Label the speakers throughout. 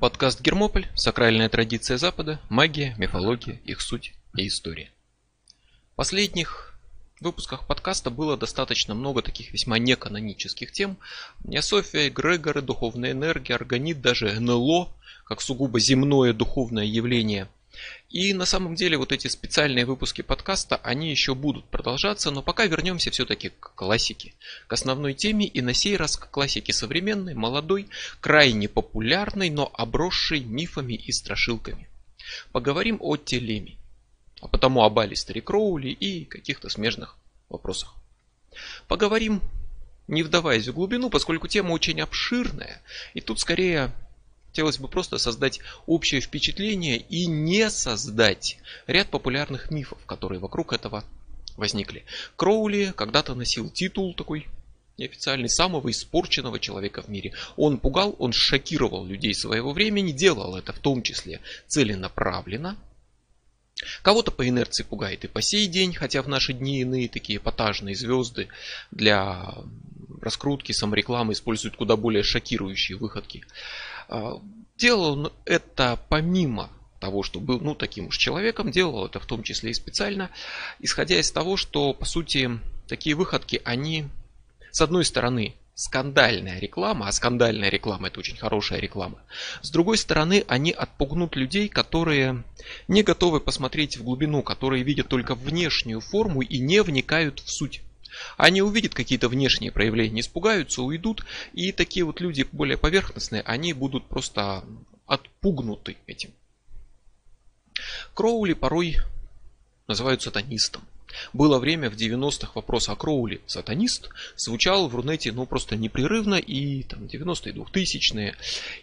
Speaker 1: Подкаст «Гермополь. Сакральная традиция Запада. Магия, мифология, их суть и история». В последних выпусках подкаста было достаточно много таких весьма неканонических тем. Неософия, эгрегоры, духовная энергия, органит, даже НЛО, как сугубо земное духовное явление – и на самом деле вот эти специальные выпуски подкаста, они еще будут продолжаться, но пока вернемся все-таки к классике, к основной теме и на сей раз к классике современной, молодой, крайне популярной, но обросшей мифами и страшилками. Поговорим о телеме, а потому об Алистере Кроули и каких-то смежных вопросах. Поговорим, не вдаваясь в глубину, поскольку тема очень обширная, и тут скорее Хотелось бы просто создать общее впечатление и не создать ряд популярных мифов, которые вокруг этого возникли. Кроули когда-то носил титул такой неофициальный самого испорченного человека в мире. Он пугал, он шокировал людей своего времени, делал это в том числе целенаправленно. Кого-то по инерции пугает и по сей день, хотя в наши дни иные такие эпатажные звезды для раскрутки, саморекламы используют куда более шокирующие выходки. А, делал он это помимо того, что был ну, таким уж человеком, делал это в том числе и специально, исходя из того, что, по сути, такие выходки, они, с одной стороны, скандальная реклама, а скандальная реклама это очень хорошая реклама. С другой стороны, они отпугнут людей, которые не готовы посмотреть в глубину, которые видят только внешнюю форму и не вникают в суть. Они увидят какие-то внешние проявления, испугаются, уйдут, и такие вот люди более поверхностные, они будут просто отпугнуты этим. Кроули порой называют сатанистом. Было время в 90-х вопрос о Кроули сатанист звучал в Рунете ну просто непрерывно и там 90-е, 2000-е.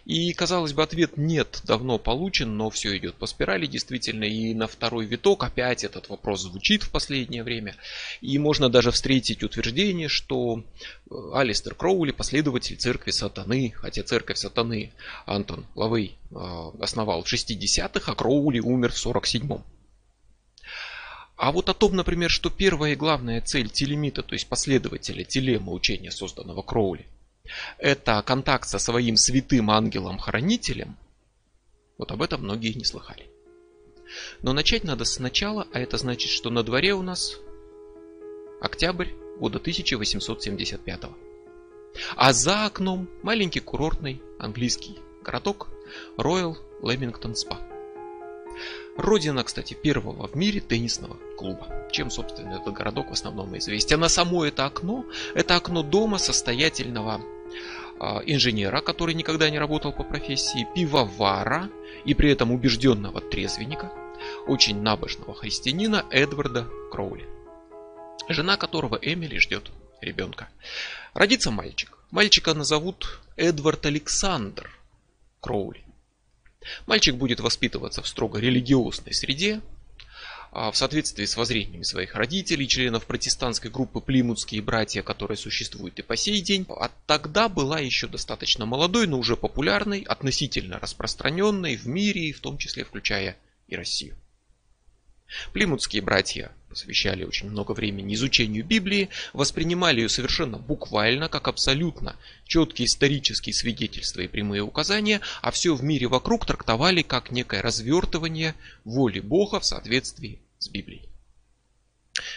Speaker 1: И казалось бы ответ нет, давно получен, но все идет по спирали действительно. И на второй виток опять этот вопрос звучит в последнее время. И можно даже встретить утверждение, что э, Алистер Кроули последователь церкви сатаны, хотя церковь сатаны Антон Лавей э, основал в 60-х, а Кроули умер в 47-м. А вот о том, например, что первая и главная цель телемита, то есть последователя телема учения, созданного Кроули, это контакт со своим святым ангелом-хранителем, вот об этом многие не слыхали. Но начать надо сначала, а это значит, что на дворе у нас октябрь года 1875. А за окном маленький курортный английский городок Royal Leamington Spa. Родина, кстати, первого в мире теннисного клуба. Чем, собственно, этот городок в основном известен. А само это окно, это окно дома состоятельного а, инженера, который никогда не работал по профессии, пивовара и при этом убежденного трезвенника, очень набожного христианина Эдварда Кроули, жена которого Эмили ждет ребенка. Родится мальчик. Мальчика назовут Эдвард Александр Кроули. Мальчик будет воспитываться в строго религиозной среде, а, в соответствии с воззрениями своих родителей, членов протестантской группы Плимутские братья, которая существует и по сей день. А тогда была еще достаточно молодой, но уже популярной, относительно распространенной в мире, в том числе включая и Россию. Плимутские братья посвящали очень много времени изучению Библии, воспринимали ее совершенно буквально, как абсолютно четкие исторические свидетельства и прямые указания, а все в мире вокруг трактовали как некое развертывание воли Бога в соответствии с Библией.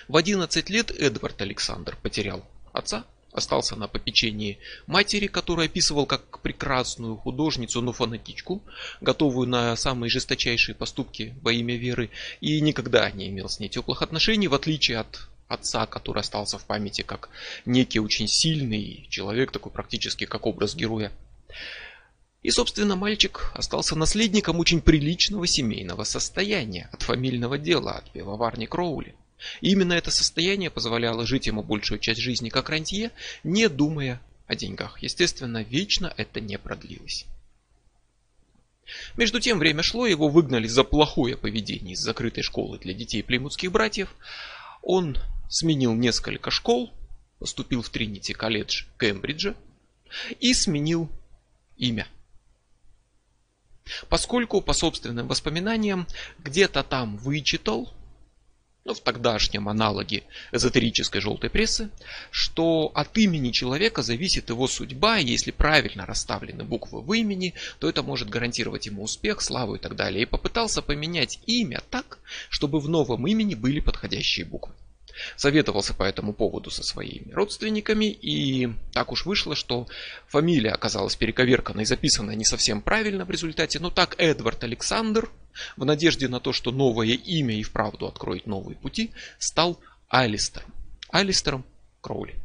Speaker 1: В 11 лет Эдвард Александр потерял отца, остался на попечении матери, которую описывал как прекрасную художницу, но фанатичку, готовую на самые жесточайшие поступки во имя веры, и никогда не имел с ней теплых отношений, в отличие от отца, который остался в памяти как некий очень сильный человек, такой практически как образ героя. И, собственно, мальчик остался наследником очень приличного семейного состояния от фамильного дела, от пивоварни Кроули. И именно это состояние позволяло жить ему большую часть жизни как рантье, не думая о деньгах. Естественно, вечно это не продлилось. Между тем время шло, его выгнали за плохое поведение из закрытой школы для детей плимутских братьев. Он сменил несколько школ, поступил в Тринити колледж Кембриджа и сменил имя. Поскольку, по собственным воспоминаниям, где-то там вычитал, в тогдашнем аналоге эзотерической желтой прессы, что от имени человека зависит его судьба, и если правильно расставлены буквы в имени, то это может гарантировать ему успех, славу и так далее. И попытался поменять имя так, чтобы в новом имени были подходящие буквы. Советовался по этому поводу со своими родственниками, и так уж вышло, что фамилия оказалась перековеркана и записана не совсем правильно в результате, но так Эдвард Александр – в надежде на то, что новое имя и вправду откроет новые пути, стал Алистером. Алистером Кроули.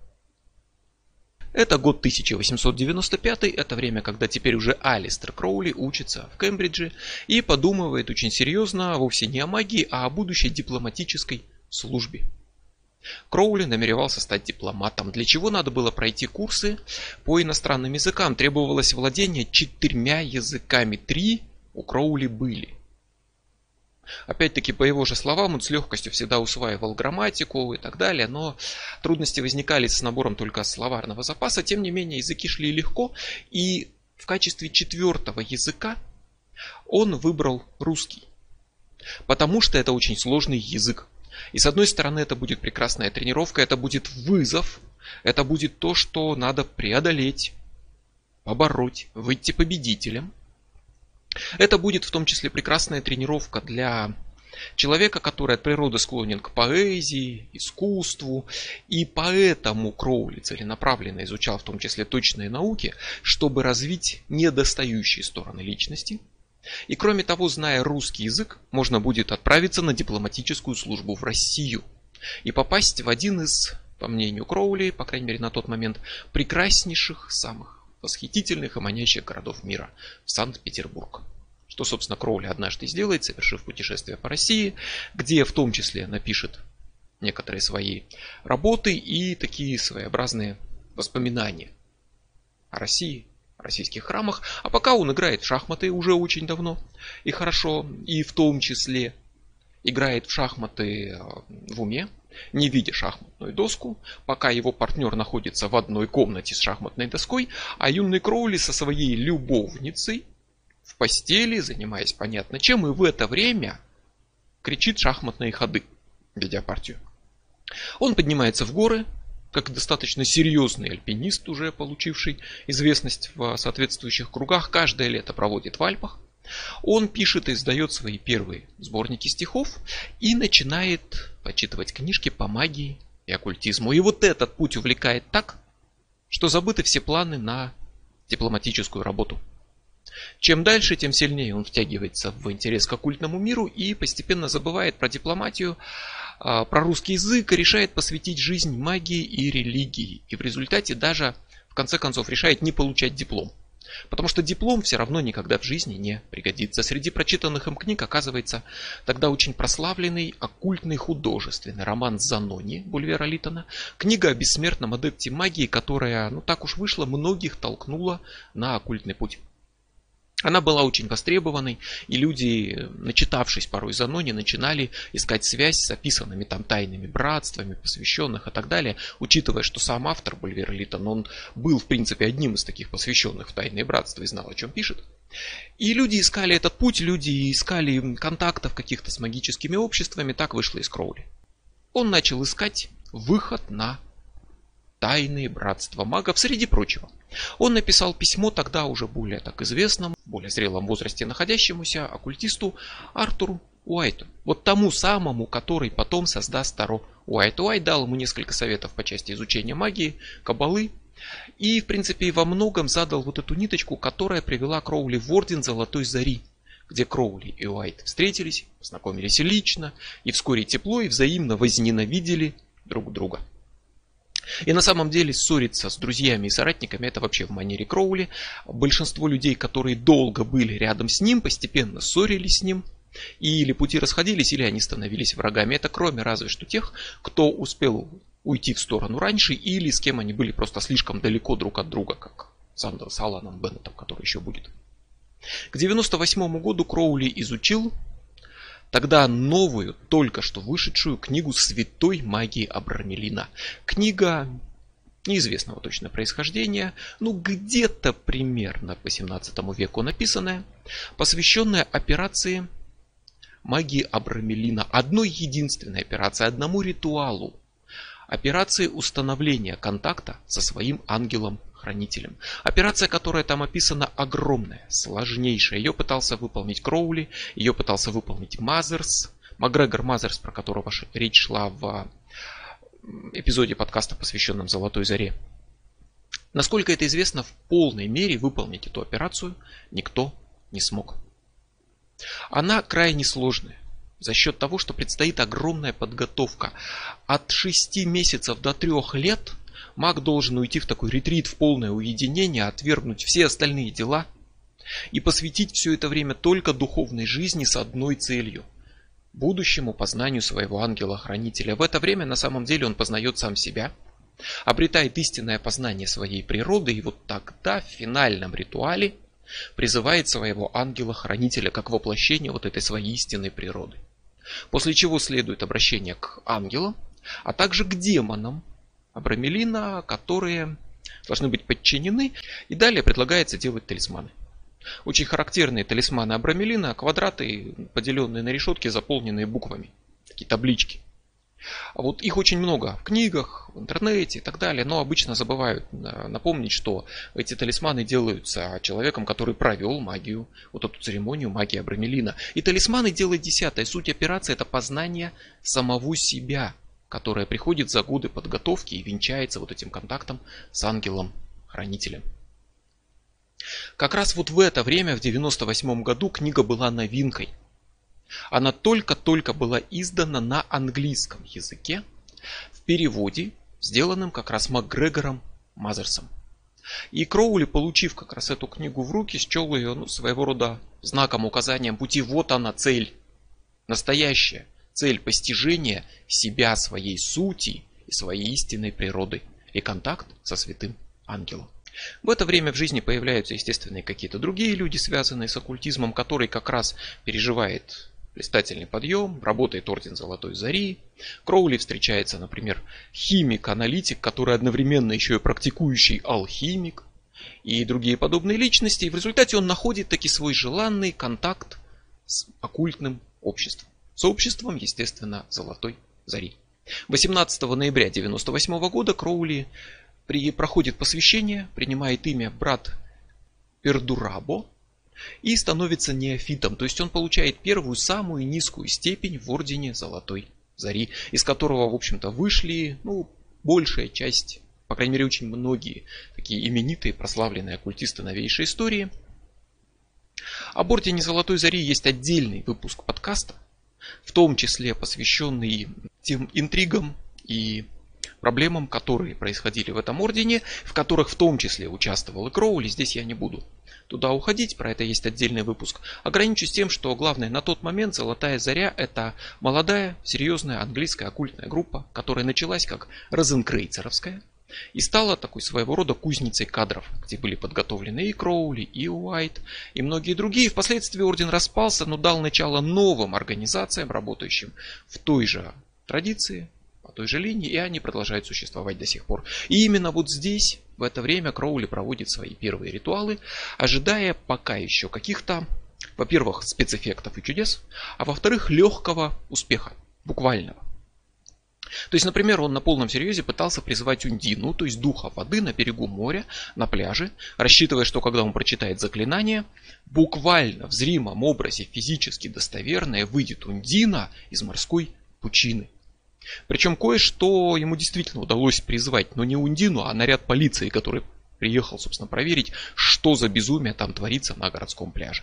Speaker 1: Это год 1895, это время, когда теперь уже Алистер Кроули учится в Кембридже и подумывает очень серьезно вовсе не о магии, а о будущей дипломатической службе. Кроули намеревался стать дипломатом, для чего надо было пройти курсы по иностранным языкам. Требовалось владение четырьмя языками, три у Кроули были. Опять-таки, по его же словам, он с легкостью всегда усваивал грамматику и так далее, но трудности возникали с набором только словарного запаса. Тем не менее, языки шли легко, и в качестве четвертого языка он выбрал русский. Потому что это очень сложный язык. И с одной стороны, это будет прекрасная тренировка, это будет вызов, это будет то, что надо преодолеть, побороть, выйти победителем – это будет в том числе прекрасная тренировка для человека, который от природы склонен к поэзии, искусству, и поэтому Кроули целенаправленно изучал в том числе точные науки, чтобы развить недостающие стороны личности. И кроме того, зная русский язык, можно будет отправиться на дипломатическую службу в Россию и попасть в один из, по мнению Кроули, по крайней мере на тот момент, прекраснейших, самых восхитительных и манящих городов мира в Санкт-Петербург. Что, собственно, Кроули однажды сделает, совершив путешествие по России, где в том числе напишет некоторые свои работы и такие своеобразные воспоминания о России, о российских храмах. А пока он играет в шахматы уже очень давно и хорошо, и в том числе играет в шахматы э, в уме, не видя шахматную доску, пока его партнер находится в одной комнате с шахматной доской, а юный Кроули со своей любовницей в постели, занимаясь понятно чем, и в это время кричит шахматные ходы, ведя партию. Он поднимается в горы, как достаточно серьезный альпинист, уже получивший известность в соответствующих кругах, каждое лето проводит в Альпах. Он пишет и издает свои первые сборники стихов и начинает почитывать книжки по магии и оккультизму. И вот этот путь увлекает так, что забыты все планы на дипломатическую работу. Чем дальше, тем сильнее он втягивается в интерес к оккультному миру и постепенно забывает про дипломатию, а, про русский язык и решает посвятить жизнь магии и религии. И в результате даже, в конце концов, решает не получать диплом. Потому что диплом все равно никогда в жизни не пригодится. Среди прочитанных им книг оказывается тогда очень прославленный оккультный художественный роман «Занони» Бульвера Литона, книга о бессмертном адепте магии, которая, ну так уж вышло, многих толкнула на оккультный путь. Она была очень востребованной, и люди, начитавшись порой Занони, начинали искать связь с описанными там тайными братствами, посвященных и так далее, учитывая, что сам автор Бульвер Литон, он был, в принципе, одним из таких посвященных в тайные братства и знал, о чем пишет. И люди искали этот путь, люди искали контактов каких-то с магическими обществами, так вышло из Кроули. Он начал искать выход на тайные братства магов, среди прочего. Он написал письмо тогда уже более так известному, более зрелом возрасте находящемуся оккультисту Артуру Уайту. Вот тому самому, который потом создаст Таро Уайт. Уайт дал ему несколько советов по части изучения магии, кабалы. И, в принципе, во многом задал вот эту ниточку, которая привела Кроули в Орден Золотой Зари, где Кроули и Уайт встретились, познакомились лично, и вскоре тепло и взаимно возненавидели друг друга. И на самом деле ссориться с друзьями и соратниками это вообще в манере Кроули. Большинство людей, которые долго были рядом с ним, постепенно ссорились с ним. Или пути расходились, или они становились врагами. Это кроме разве что тех, кто успел уйти в сторону раньше, или с кем они были просто слишком далеко друг от друга, как Сандер с Аланом Беннетом, который еще будет. К 98 году Кроули изучил тогда новую, только что вышедшую книгу святой магии Абрамелина. Книга неизвестного точно происхождения, ну где-то примерно по 17 веку написанная, посвященная операции магии Абрамелина. Одной единственной операции, одному ритуалу. Операции установления контакта со своим ангелом-хранителем. Операция, которая там описана, огромная, сложнейшая. Ее пытался выполнить Кроули, ее пытался выполнить Мазерс. Макгрегор Мазерс, про которого речь шла в эпизоде подкаста, посвященном Золотой Заре. Насколько это известно, в полной мере выполнить эту операцию никто не смог. Она крайне сложная. За счет того, что предстоит огромная подготовка. От 6 месяцев до 3 лет маг должен уйти в такой ретрит, в полное уединение, отвергнуть все остальные дела и посвятить все это время только духовной жизни с одной целью – будущему познанию своего ангела-хранителя. В это время на самом деле он познает сам себя, обретает истинное познание своей природы, и вот тогда в финальном ритуале – призывает своего ангела-хранителя как воплощение вот этой своей истинной природы. После чего следует обращение к ангелам, а также к демонам Абрамелина, которые должны быть подчинены. И далее предлагается делать талисманы. Очень характерные талисманы Абрамелина, квадраты, поделенные на решетки, заполненные буквами. Такие таблички. А вот их очень много в книгах, в интернете и так далее, но обычно забывают э, напомнить, что эти талисманы делаются человеком, который провел магию, вот эту церемонию магии Абрамелина. И талисманы делает десятая. Суть операции это познание самого себя, которое приходит за годы подготовки и венчается вот этим контактом с ангелом-хранителем. Как раз вот в это время, в 98 году, книга была новинкой – она только-только была издана на английском языке в переводе, сделанном как раз Макгрегором Мазерсом. И Кроули, получив как раз эту книгу в руки, счел ее ну, своего рода знаком, указанием пути. Вот она цель, настоящая цель постижения себя, своей сути и своей истинной природы и контакт со святым ангелом. В это время в жизни появляются, естественно, какие-то другие люди, связанные с оккультизмом, который как раз переживает блистательный подъем, работает Орден Золотой Зари. Кроули встречается, например, химик-аналитик, который одновременно еще и практикующий алхимик и другие подобные личности. И в результате он находит таки свой желанный контакт с оккультным обществом. Сообществом, естественно, Золотой Зари. 18 ноября 1998 года Кроули при, проходит посвящение, принимает имя брат Пердурабо, и становится неофитом, то есть он получает первую самую низкую степень в ордене Золотой Зари, из которого, в общем-то, вышли, ну, большая часть, по крайней мере, очень многие такие именитые, прославленные оккультисты новейшей истории. Об ордене Золотой Зари есть отдельный выпуск подкаста, в том числе посвященный тем интригам и проблемам, которые происходили в этом ордене, в которых в том числе участвовал и Кроули, здесь я не буду туда уходить, про это есть отдельный выпуск. Ограничусь тем, что главное, на тот момент Золотая Заря это молодая, серьезная английская оккультная группа, которая началась как розенкрейцеровская и стала такой своего рода кузницей кадров, где были подготовлены и Кроули, и Уайт, и многие другие. Впоследствии орден распался, но дал начало новым организациям, работающим в той же традиции, по той же линии, и они продолжают существовать до сих пор. И именно вот здесь, в это время, Кроули проводит свои первые ритуалы, ожидая пока еще каких-то, во-первых, спецэффектов и чудес, а во-вторых, легкого успеха, буквального. То есть, например, он на полном серьезе пытался призывать Ундину, то есть духа воды на берегу моря, на пляже, рассчитывая, что когда он прочитает заклинание, буквально в зримом образе физически достоверное выйдет Ундина из морской пучины. Причем кое-что ему действительно удалось призвать, но не Ундину, а наряд полиции, который приехал, собственно, проверить, что за безумие там творится на городском пляже.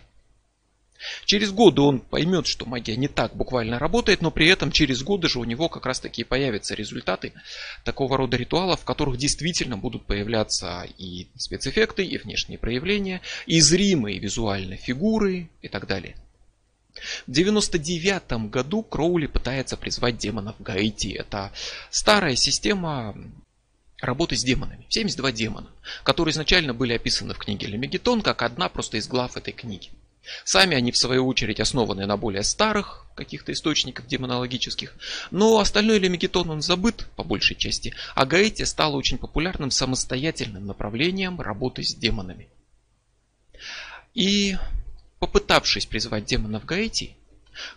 Speaker 1: Через годы он поймет, что магия не так буквально работает, но при этом через годы же у него как раз таки появятся результаты такого рода ритуалов, в которых действительно будут появляться и спецэффекты, и внешние проявления, и зримые визуальные фигуры и так далее. В 99 году Кроули пытается призвать демонов Гаити. Это старая система работы с демонами. 72 демона, которые изначально были описаны в книге Лемегетон как одна просто из глав этой книги. Сами они, в свою очередь, основаны на более старых каких-то источниках демонологических, но остальной Лемегетон он забыт по большей части, а Гаити стало очень популярным самостоятельным направлением работы с демонами. И Попытавшись призвать демонов Гаити,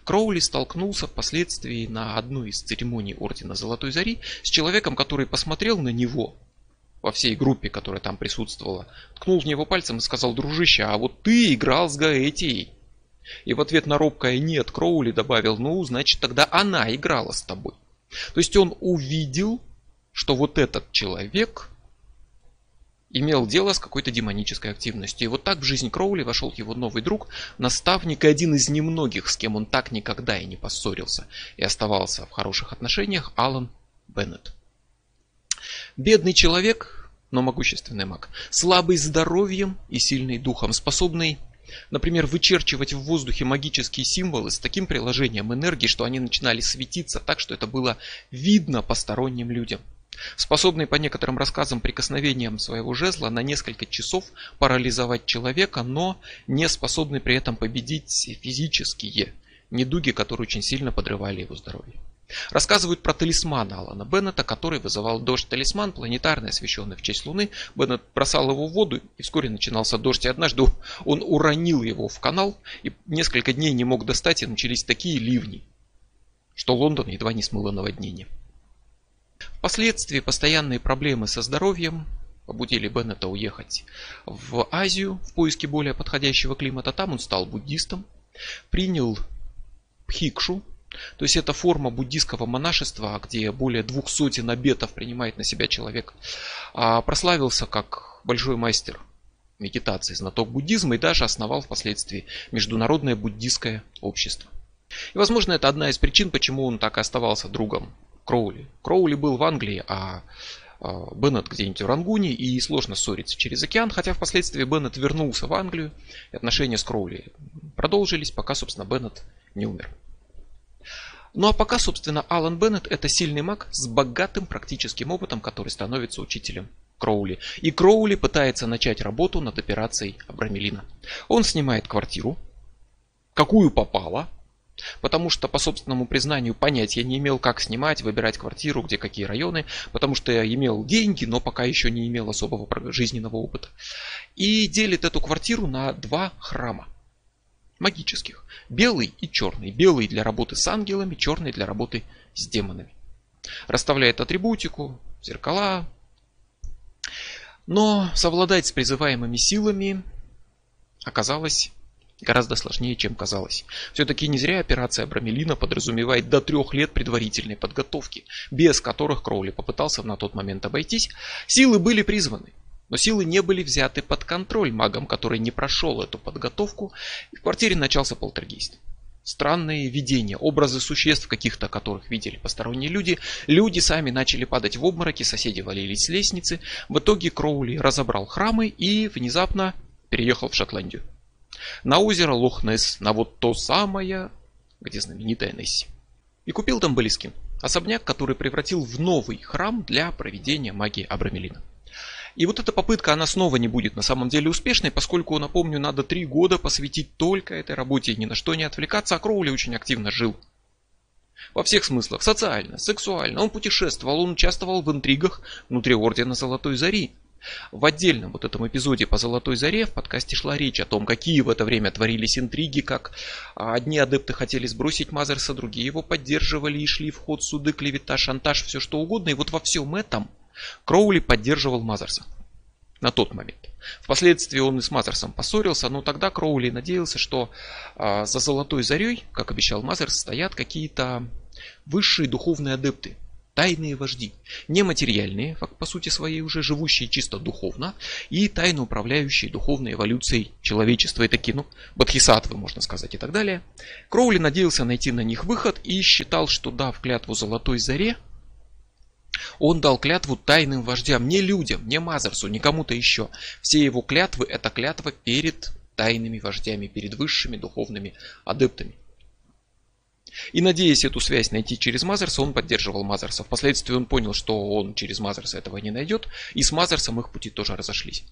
Speaker 1: Кроули столкнулся впоследствии на одной из церемоний Ордена Золотой Зари с человеком, который посмотрел на него во всей группе, которая там присутствовала, ткнул в него пальцем и сказал, дружище, а вот ты играл с Гаэтией. И в ответ на робкое «нет» Кроули добавил, ну, значит, тогда она играла с тобой. То есть он увидел, что вот этот человек имел дело с какой-то демонической активностью. И вот так в жизнь Кроули вошел его новый друг, наставник и один из немногих, с кем он так никогда и не поссорился и оставался в хороших отношениях, Алан Беннет. Бедный человек, но могущественный маг, слабый здоровьем и сильный духом, способный Например, вычерчивать в воздухе магические символы с таким приложением энергии, что они начинали светиться так, что это было видно посторонним людям – способный по некоторым рассказам прикосновением своего жезла на несколько часов парализовать человека, но не способный при этом победить физические недуги, которые очень сильно подрывали его здоровье. Рассказывают про талисман Алана Беннета, который вызывал дождь. Талисман, планетарный, освещенный в честь Луны. Беннет бросал его в воду, и вскоре начинался дождь. И однажды он уронил его в канал, и несколько дней не мог достать, и начались такие ливни, что Лондон едва не смыло наводнение. Впоследствии постоянные проблемы со здоровьем побудили Беннета уехать в Азию в поиске более подходящего климата. Там он стал буддистом, принял пхикшу, то есть это форма буддийского монашества, где более двух сотен обетов принимает на себя человек. А прославился как большой мастер медитации, знаток буддизма и даже основал впоследствии Международное буддийское общество. И, возможно, это одна из причин, почему он так и оставался другом Кроули. Кроули был в Англии, а, а Беннет где-нибудь в Рангуне, и сложно ссориться через океан, хотя впоследствии Беннет вернулся в Англию, и отношения с Кроули продолжились, пока, собственно, Беннет не умер. Ну а пока, собственно, Алан Беннет это сильный маг с богатым практическим опытом, который становится учителем Кроули. И Кроули пытается начать работу над операцией Абрамелина. Он снимает квартиру, какую попало, Потому что, по собственному признанию, понятия не имел, как снимать, выбирать квартиру, где какие районы. Потому что я имел деньги, но пока еще не имел особого жизненного опыта. И делит эту квартиру на два храма. Магических. Белый и черный. Белый для работы с ангелами, черный для работы с демонами. Расставляет атрибутику, зеркала. Но совладать с призываемыми силами оказалось гораздо сложнее, чем казалось. Все-таки не зря операция Брамелина подразумевает до трех лет предварительной подготовки, без которых Кроули попытался на тот момент обойтись. Силы были призваны, но силы не были взяты под контроль магом, который не прошел эту подготовку, и в квартире начался полтергейст. Странные видения, образы существ каких-то, которых видели посторонние люди. Люди сами начали падать в обмороки, соседи валились с лестницы. В итоге Кроули разобрал храмы и внезапно переехал в Шотландию на озеро Лох-Несс, на вот то самое, где знаменитая Несси. И купил там Балискин, особняк, который превратил в новый храм для проведения магии Абрамелина. И вот эта попытка, она снова не будет на самом деле успешной, поскольку, напомню, надо три года посвятить только этой работе и ни на что не отвлекаться, а Кроули очень активно жил. Во всех смыслах, социально, сексуально, он путешествовал, он участвовал в интригах внутри Ордена Золотой Зари, в отдельном вот этом эпизоде по Золотой Заре в подкасте шла речь о том, какие в это время творились интриги, как одни адепты хотели сбросить Мазерса, другие его поддерживали и шли в ход суды, клевета, шантаж, все что угодно. И вот во всем этом Кроули поддерживал Мазерса на тот момент. Впоследствии он и с Мазерсом поссорился, но тогда Кроули надеялся, что а, за Золотой Зарей, как обещал Мазерс, стоят какие-то высшие духовные адепты, тайные вожди, нематериальные, по сути своей уже живущие чисто духовно, и тайно управляющие духовной эволюцией человечества, и такие, ну, бодхисаттвы, можно сказать, и так далее. Кроули надеялся найти на них выход и считал, что дав клятву Золотой Заре, он дал клятву тайным вождям, не людям, не Мазерсу, не кому-то еще. Все его клятвы – это клятва перед тайными вождями, перед высшими духовными адептами. И надеясь эту связь найти через Мазерса, он поддерживал Мазерса. Впоследствии он понял, что он через Мазерса этого не найдет, и с Мазерсом их пути тоже разошлись.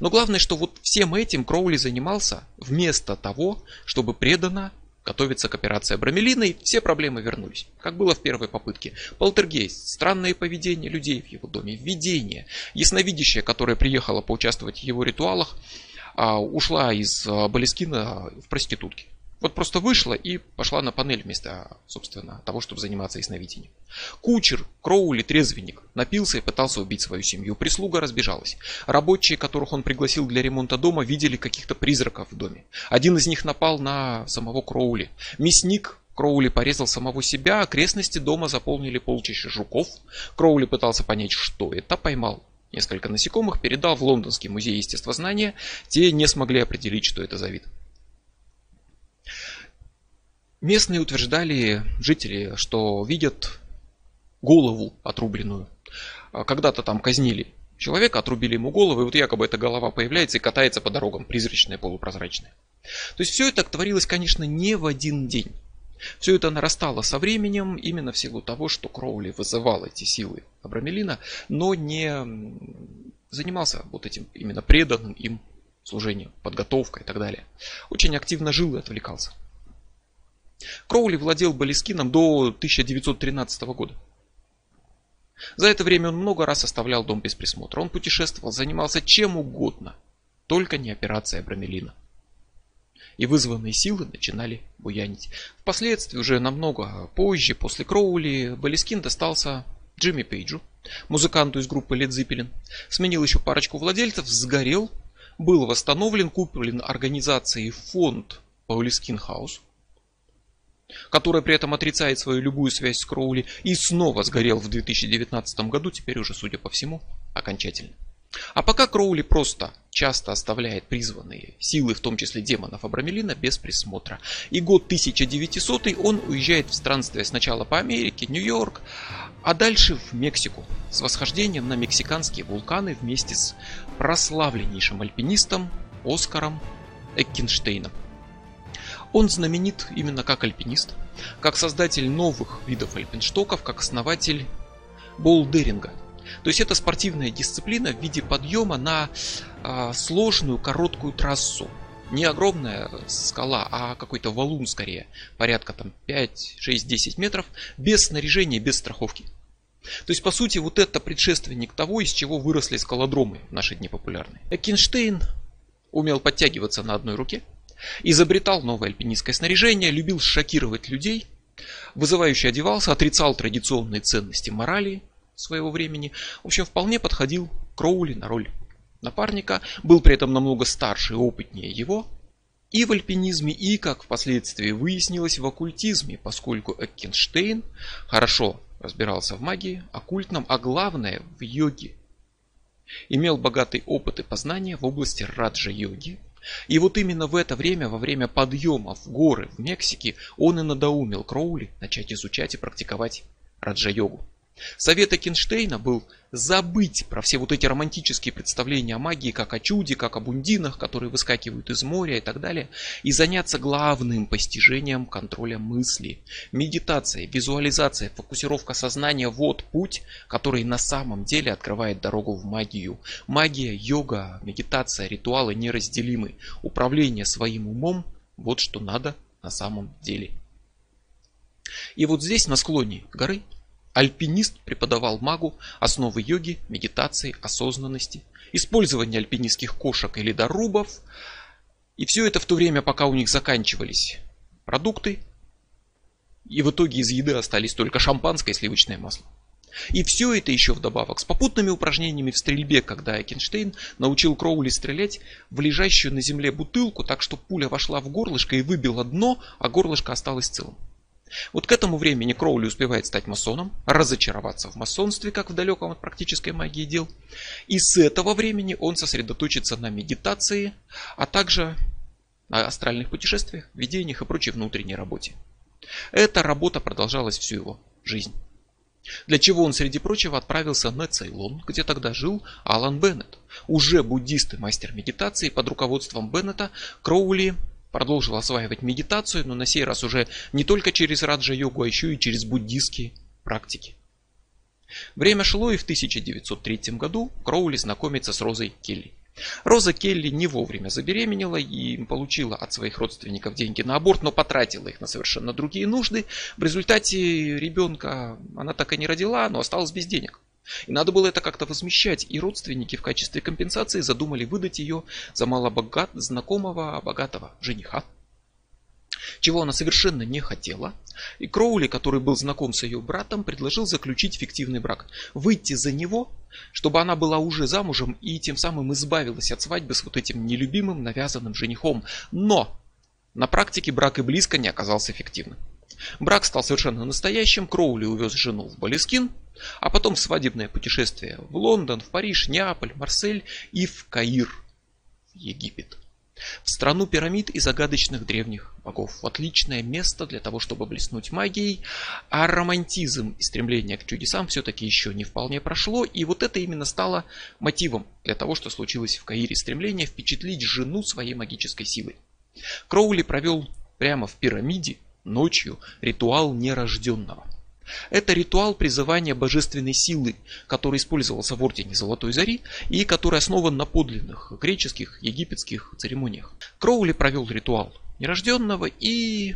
Speaker 1: Но главное, что вот всем этим Кроули занимался вместо того, чтобы преданно готовиться к операции Брамелина, и все проблемы вернулись, как было в первой попытке. Полтергейст, странное поведение людей в его доме, видение, ясновидящая, которая приехала поучаствовать в его ритуалах, а, ушла из а, Балескина в проститутке. Вот просто вышла и пошла на панель вместо, собственно, того, чтобы заниматься ясновидением. Кучер, Кроули, трезвенник, напился и пытался убить свою семью. Прислуга разбежалась. Рабочие, которых он пригласил для ремонта дома, видели каких-то призраков в доме. Один из них напал на самого Кроули. Мясник Кроули порезал самого себя, окрестности дома заполнили полчища жуков. Кроули пытался понять, что это, поймал несколько насекомых, передал в Лондонский музей естествознания. Те не смогли определить, что это за вид. Местные утверждали, жители, что видят голову отрубленную. А когда-то там казнили человека, отрубили ему голову, и вот якобы эта голова появляется и катается по дорогам, призрачная, полупрозрачная. То есть все это творилось, конечно, не в один день. Все это нарастало со временем именно в силу того, что Кроули вызывал эти силы Абрамелина, но не занимался вот этим именно преданным им служением, подготовкой и так далее. Очень активно жил и отвлекался. Кроули владел Балискином до 1913 года. За это время он много раз оставлял дом без присмотра. Он путешествовал, занимался чем угодно, только не операцией Абрамелина и вызванные силы начинали буянить. Впоследствии, уже намного позже, после Кроули, Балискин достался Джимми Пейджу, музыканту из группы Led Zeppelin. Сменил еще парочку владельцев, сгорел, был восстановлен, куплен организацией фонд Паулискин Хаус, которая при этом отрицает свою любую связь с Кроули и снова сгорел в 2019 году, теперь уже, судя по всему, окончательно. А пока Кроули просто часто оставляет призванные силы, в том числе демонов Абрамелина, без присмотра. И год 1900 он уезжает в странствие сначала по Америке, Нью-Йорк, а дальше в Мексику с восхождением на мексиканские вулканы вместе с прославленнейшим альпинистом Оскаром Эккенштейном. Он знаменит именно как альпинист, как создатель новых видов альпинштоков, как основатель болдеринга – то есть это спортивная дисциплина в виде подъема на э, сложную короткую трассу. Не огромная скала, а какой-то валун скорее, порядка там 5, 6, 10 метров, без снаряжения, без страховки. То есть, по сути, вот это предшественник того, из чего выросли скалодромы в наши дни популярные. Экинштейн умел подтягиваться на одной руке, изобретал новое альпинистское снаряжение, любил шокировать людей, вызывающе одевался, отрицал традиционные ценности морали, своего времени. В общем, вполне подходил Кроули на роль напарника, был при этом намного старше и опытнее его, и в альпинизме, и, как впоследствии выяснилось, в оккультизме, поскольку Эккенштейн хорошо разбирался в магии, оккультном, а главное в йоге. Имел богатый опыт и познания в области раджа-йоги. И вот именно в это время, во время подъема в горы в Мексике, он и надоумил Кроули начать изучать и практиковать раджа-йогу. Совет Экинштейна был забыть про все вот эти романтические представления о магии, как о чуде, как о бундинах, которые выскакивают из моря и так далее, и заняться главным постижением контроля мысли. Медитация, визуализация, фокусировка сознания – вот путь, который на самом деле открывает дорогу в магию. Магия, йога, медитация, ритуалы неразделимы. Управление своим умом – вот что надо на самом деле. И вот здесь, на склоне горы, Альпинист преподавал магу основы йоги, медитации, осознанности, использование альпинистских кошек и ледорубов. И все это в то время, пока у них заканчивались продукты, и в итоге из еды остались только шампанское и сливочное масло. И все это еще вдобавок с попутными упражнениями в стрельбе, когда Экенштейн научил Кроули стрелять в лежащую на земле бутылку, так что пуля вошла в горлышко и выбила дно, а горлышко осталось целым. Вот к этому времени Кроули успевает стать масоном, разочароваться в масонстве, как в далеком от практической магии дел. И с этого времени он сосредоточится на медитации, а также на астральных путешествиях, видениях и прочей внутренней работе. Эта работа продолжалась всю его жизнь. Для чего он, среди прочего, отправился на Цейлон, где тогда жил Алан Беннет. Уже буддист и мастер медитации под руководством Беннета Кроули продолжил осваивать медитацию, но на сей раз уже не только через раджа-йогу, а еще и через буддийские практики. Время шло и в 1903 году Кроули знакомится с Розой Келли. Роза Келли не вовремя забеременела и получила от своих родственников деньги на аборт, но потратила их на совершенно другие нужды. В результате ребенка она так и не родила, но осталась без денег. И надо было это как-то возмещать, и родственники в качестве компенсации задумали выдать ее за малобогат знакомого богатого жениха. чего она совершенно не хотела. И Кроули, который был знаком с ее братом, предложил заключить фиктивный брак. Выйти за него, чтобы она была уже замужем и тем самым избавилась от свадьбы с вот этим нелюбимым навязанным женихом. Но на практике брак и близко не оказался эффективным. Брак стал совершенно настоящим, Кроули увез жену в Балескин, а потом свадебное путешествие в Лондон, в Париж, Неаполь, Марсель и в Каир, в Египет. В страну пирамид и загадочных древних богов. Отличное место для того, чтобы блеснуть магией. А романтизм и стремление к чудесам все-таки еще не вполне прошло. И вот это именно стало мотивом для того, что случилось в Каире. Стремление впечатлить жену своей магической силой. Кроули провел прямо в пирамиде ночью ритуал нерожденного. Это ритуал призывания божественной силы, который использовался в Ордене Золотой Зари и который основан на подлинных греческих, египетских церемониях. Кроули провел ритуал нерожденного и,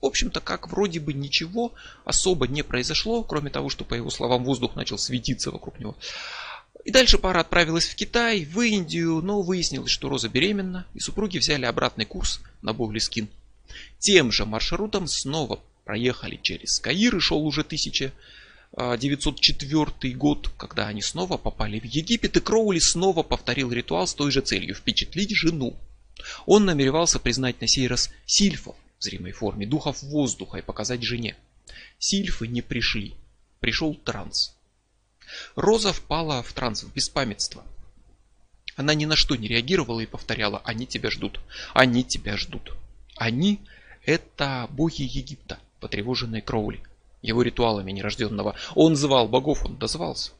Speaker 1: в общем-то, как вроде бы ничего особо не произошло, кроме того, что, по его словам, воздух начал светиться вокруг него. И дальше пара отправилась в Китай, в Индию, но выяснилось, что Роза беременна, и супруги взяли обратный курс на Боглискин. Тем же маршрутом снова проехали через Каир и шел уже 1904 год, когда они снова попали в Египет, и Кроули снова повторил ритуал с той же целью – впечатлить жену. Он намеревался признать на сей раз сильфов в зримой форме, духов воздуха и показать жене. Сильфы не пришли. Пришел транс. Роза впала в транс, в беспамятство. Она ни на что не реагировала и повторяла «Они тебя ждут, они тебя ждут». Они – это боги Египта потревоженной Кроули, его ритуалами нерожденного. Он звал богов, он дозвался.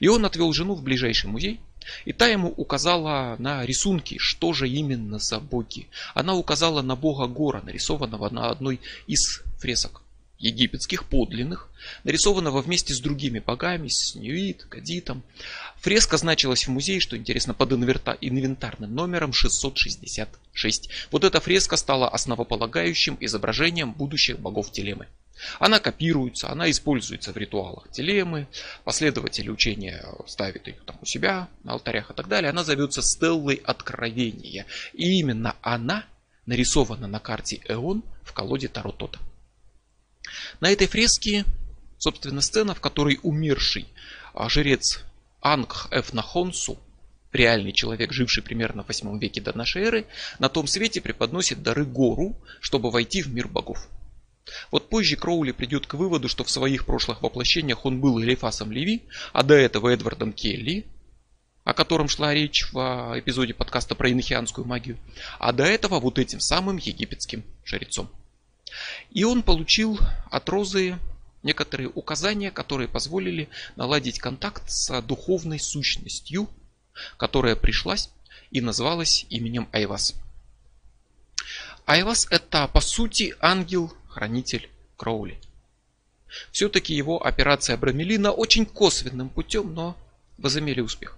Speaker 1: И он отвел жену в ближайший музей, и та ему указала на рисунки, что же именно за боги. Она указала на бога Гора, нарисованного на одной из фресок египетских подлинных, нарисованного вместе с другими богами, с Ньюит, Кадитом. Фреска значилась в музее, что интересно, под инвентарным номером 666. Вот эта фреска стала основополагающим изображением будущих богов Телемы. Она копируется, она используется в ритуалах Телемы, последователи учения ставят ее там у себя на алтарях и так далее. Она зовется Стеллой Откровения. И именно она нарисована на карте Эон в колоде Таротота. На этой фреске, собственно, сцена, в которой умерший а, жрец Ангх Эфнахонсу, реальный человек, живший примерно в 8 веке до нашей эры, на том свете преподносит дары Гору, чтобы войти в мир богов. Вот позже Кроули придет к выводу, что в своих прошлых воплощениях он был Элифасом Леви, а до этого Эдвардом Келли, о котором шла речь в а, эпизоде подкаста про инохианскую магию, а до этого вот этим самым египетским жрецом. И он получил от Розы некоторые указания, которые позволили наладить контакт с духовной сущностью, которая пришлась и называлась именем Айвас. Айвас это по сути ангел-хранитель Кроули. Все-таки его операция Брамелина очень косвенным путем, но возымели успех.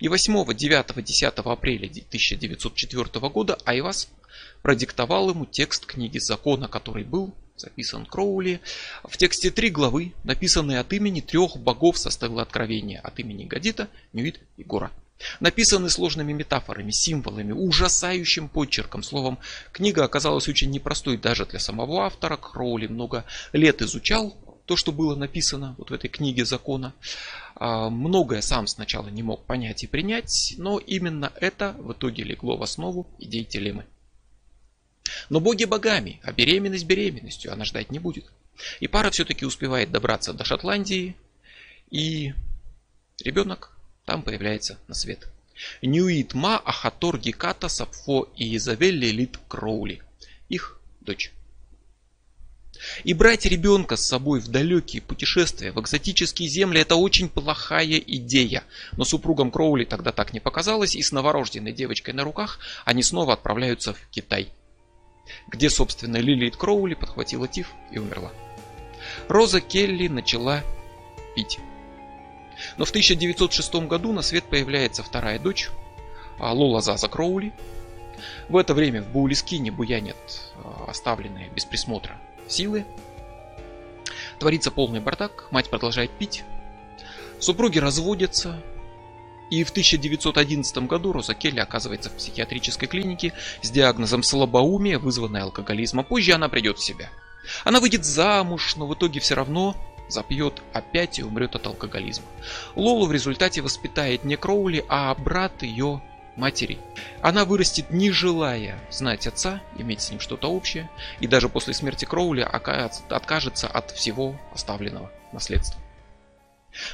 Speaker 1: И 8, 9, 10 апреля 1904 года Айвас продиктовал ему текст книги закона, который был записан Кроули. В тексте три главы, написанные от имени трех богов со стелы откровения, от имени Гадита, Нюит и Гора. Написаны сложными метафорами, символами, ужасающим почерком. Словом, книга оказалась очень непростой даже для самого автора. Кроули много лет изучал то, что было написано вот в этой книге закона. А, многое сам сначала не мог понять и принять, но именно это в итоге легло в основу идей Телемы. Но боги богами, а беременность беременностью она ждать не будет. И пара все-таки успевает добраться до Шотландии, и ребенок там появляется на свет. Ньюит Ма, Ахатор, Геката, Сапфо и Изавель Лилит Кроули. Их дочь. И брать ребенка с собой в далекие путешествия, в экзотические земли, это очень плохая идея. Но супругам Кроули тогда так не показалось, и с новорожденной девочкой на руках они снова отправляются в Китай где, собственно, Лилит Кроули подхватила тиф и умерла. Роза Келли начала пить. Но в 1906 году на свет появляется вторая дочь, а, Лола Заза Кроули. В это время в Баулискине буянят а, оставленные без присмотра силы. Творится полный бардак, мать продолжает пить. Супруги разводятся. И в 1911 году Роза Келли оказывается в психиатрической клинике с диагнозом слабоумие, вызванное алкоголизмом. Позже она придет в себя. Она выйдет замуж, но в итоге все равно запьет опять и умрет от алкоголизма. Лолу в результате воспитает не Кроули, а брат ее матери. Она вырастет не желая знать отца, иметь с ним что-то общее, и даже после смерти Кроули откажется от всего оставленного наследства.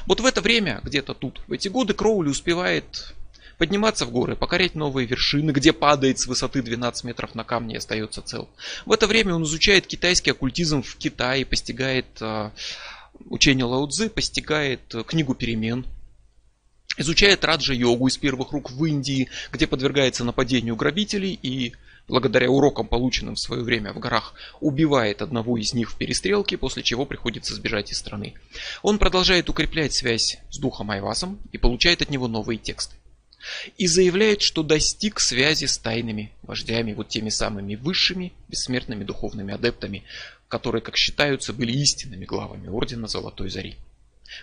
Speaker 1: Вот в это время, где-то тут, в эти годы Кроули успевает подниматься в горы, покорять новые вершины, где падает с высоты 12 метров на камне и остается цел. В это время он изучает китайский оккультизм в Китае, постигает э, учение Лао Цзы, постигает э, книгу перемен, изучает раджа-йогу из первых рук в Индии, где подвергается нападению грабителей и благодаря урокам, полученным в свое время в горах, убивает одного из них в перестрелке, после чего приходится сбежать из страны. Он продолжает укреплять связь с духом Айвасом и получает от него новые тексты. И заявляет, что достиг связи с тайными вождями, вот теми самыми высшими бессмертными духовными адептами, которые, как считаются, были истинными главами Ордена Золотой Зари.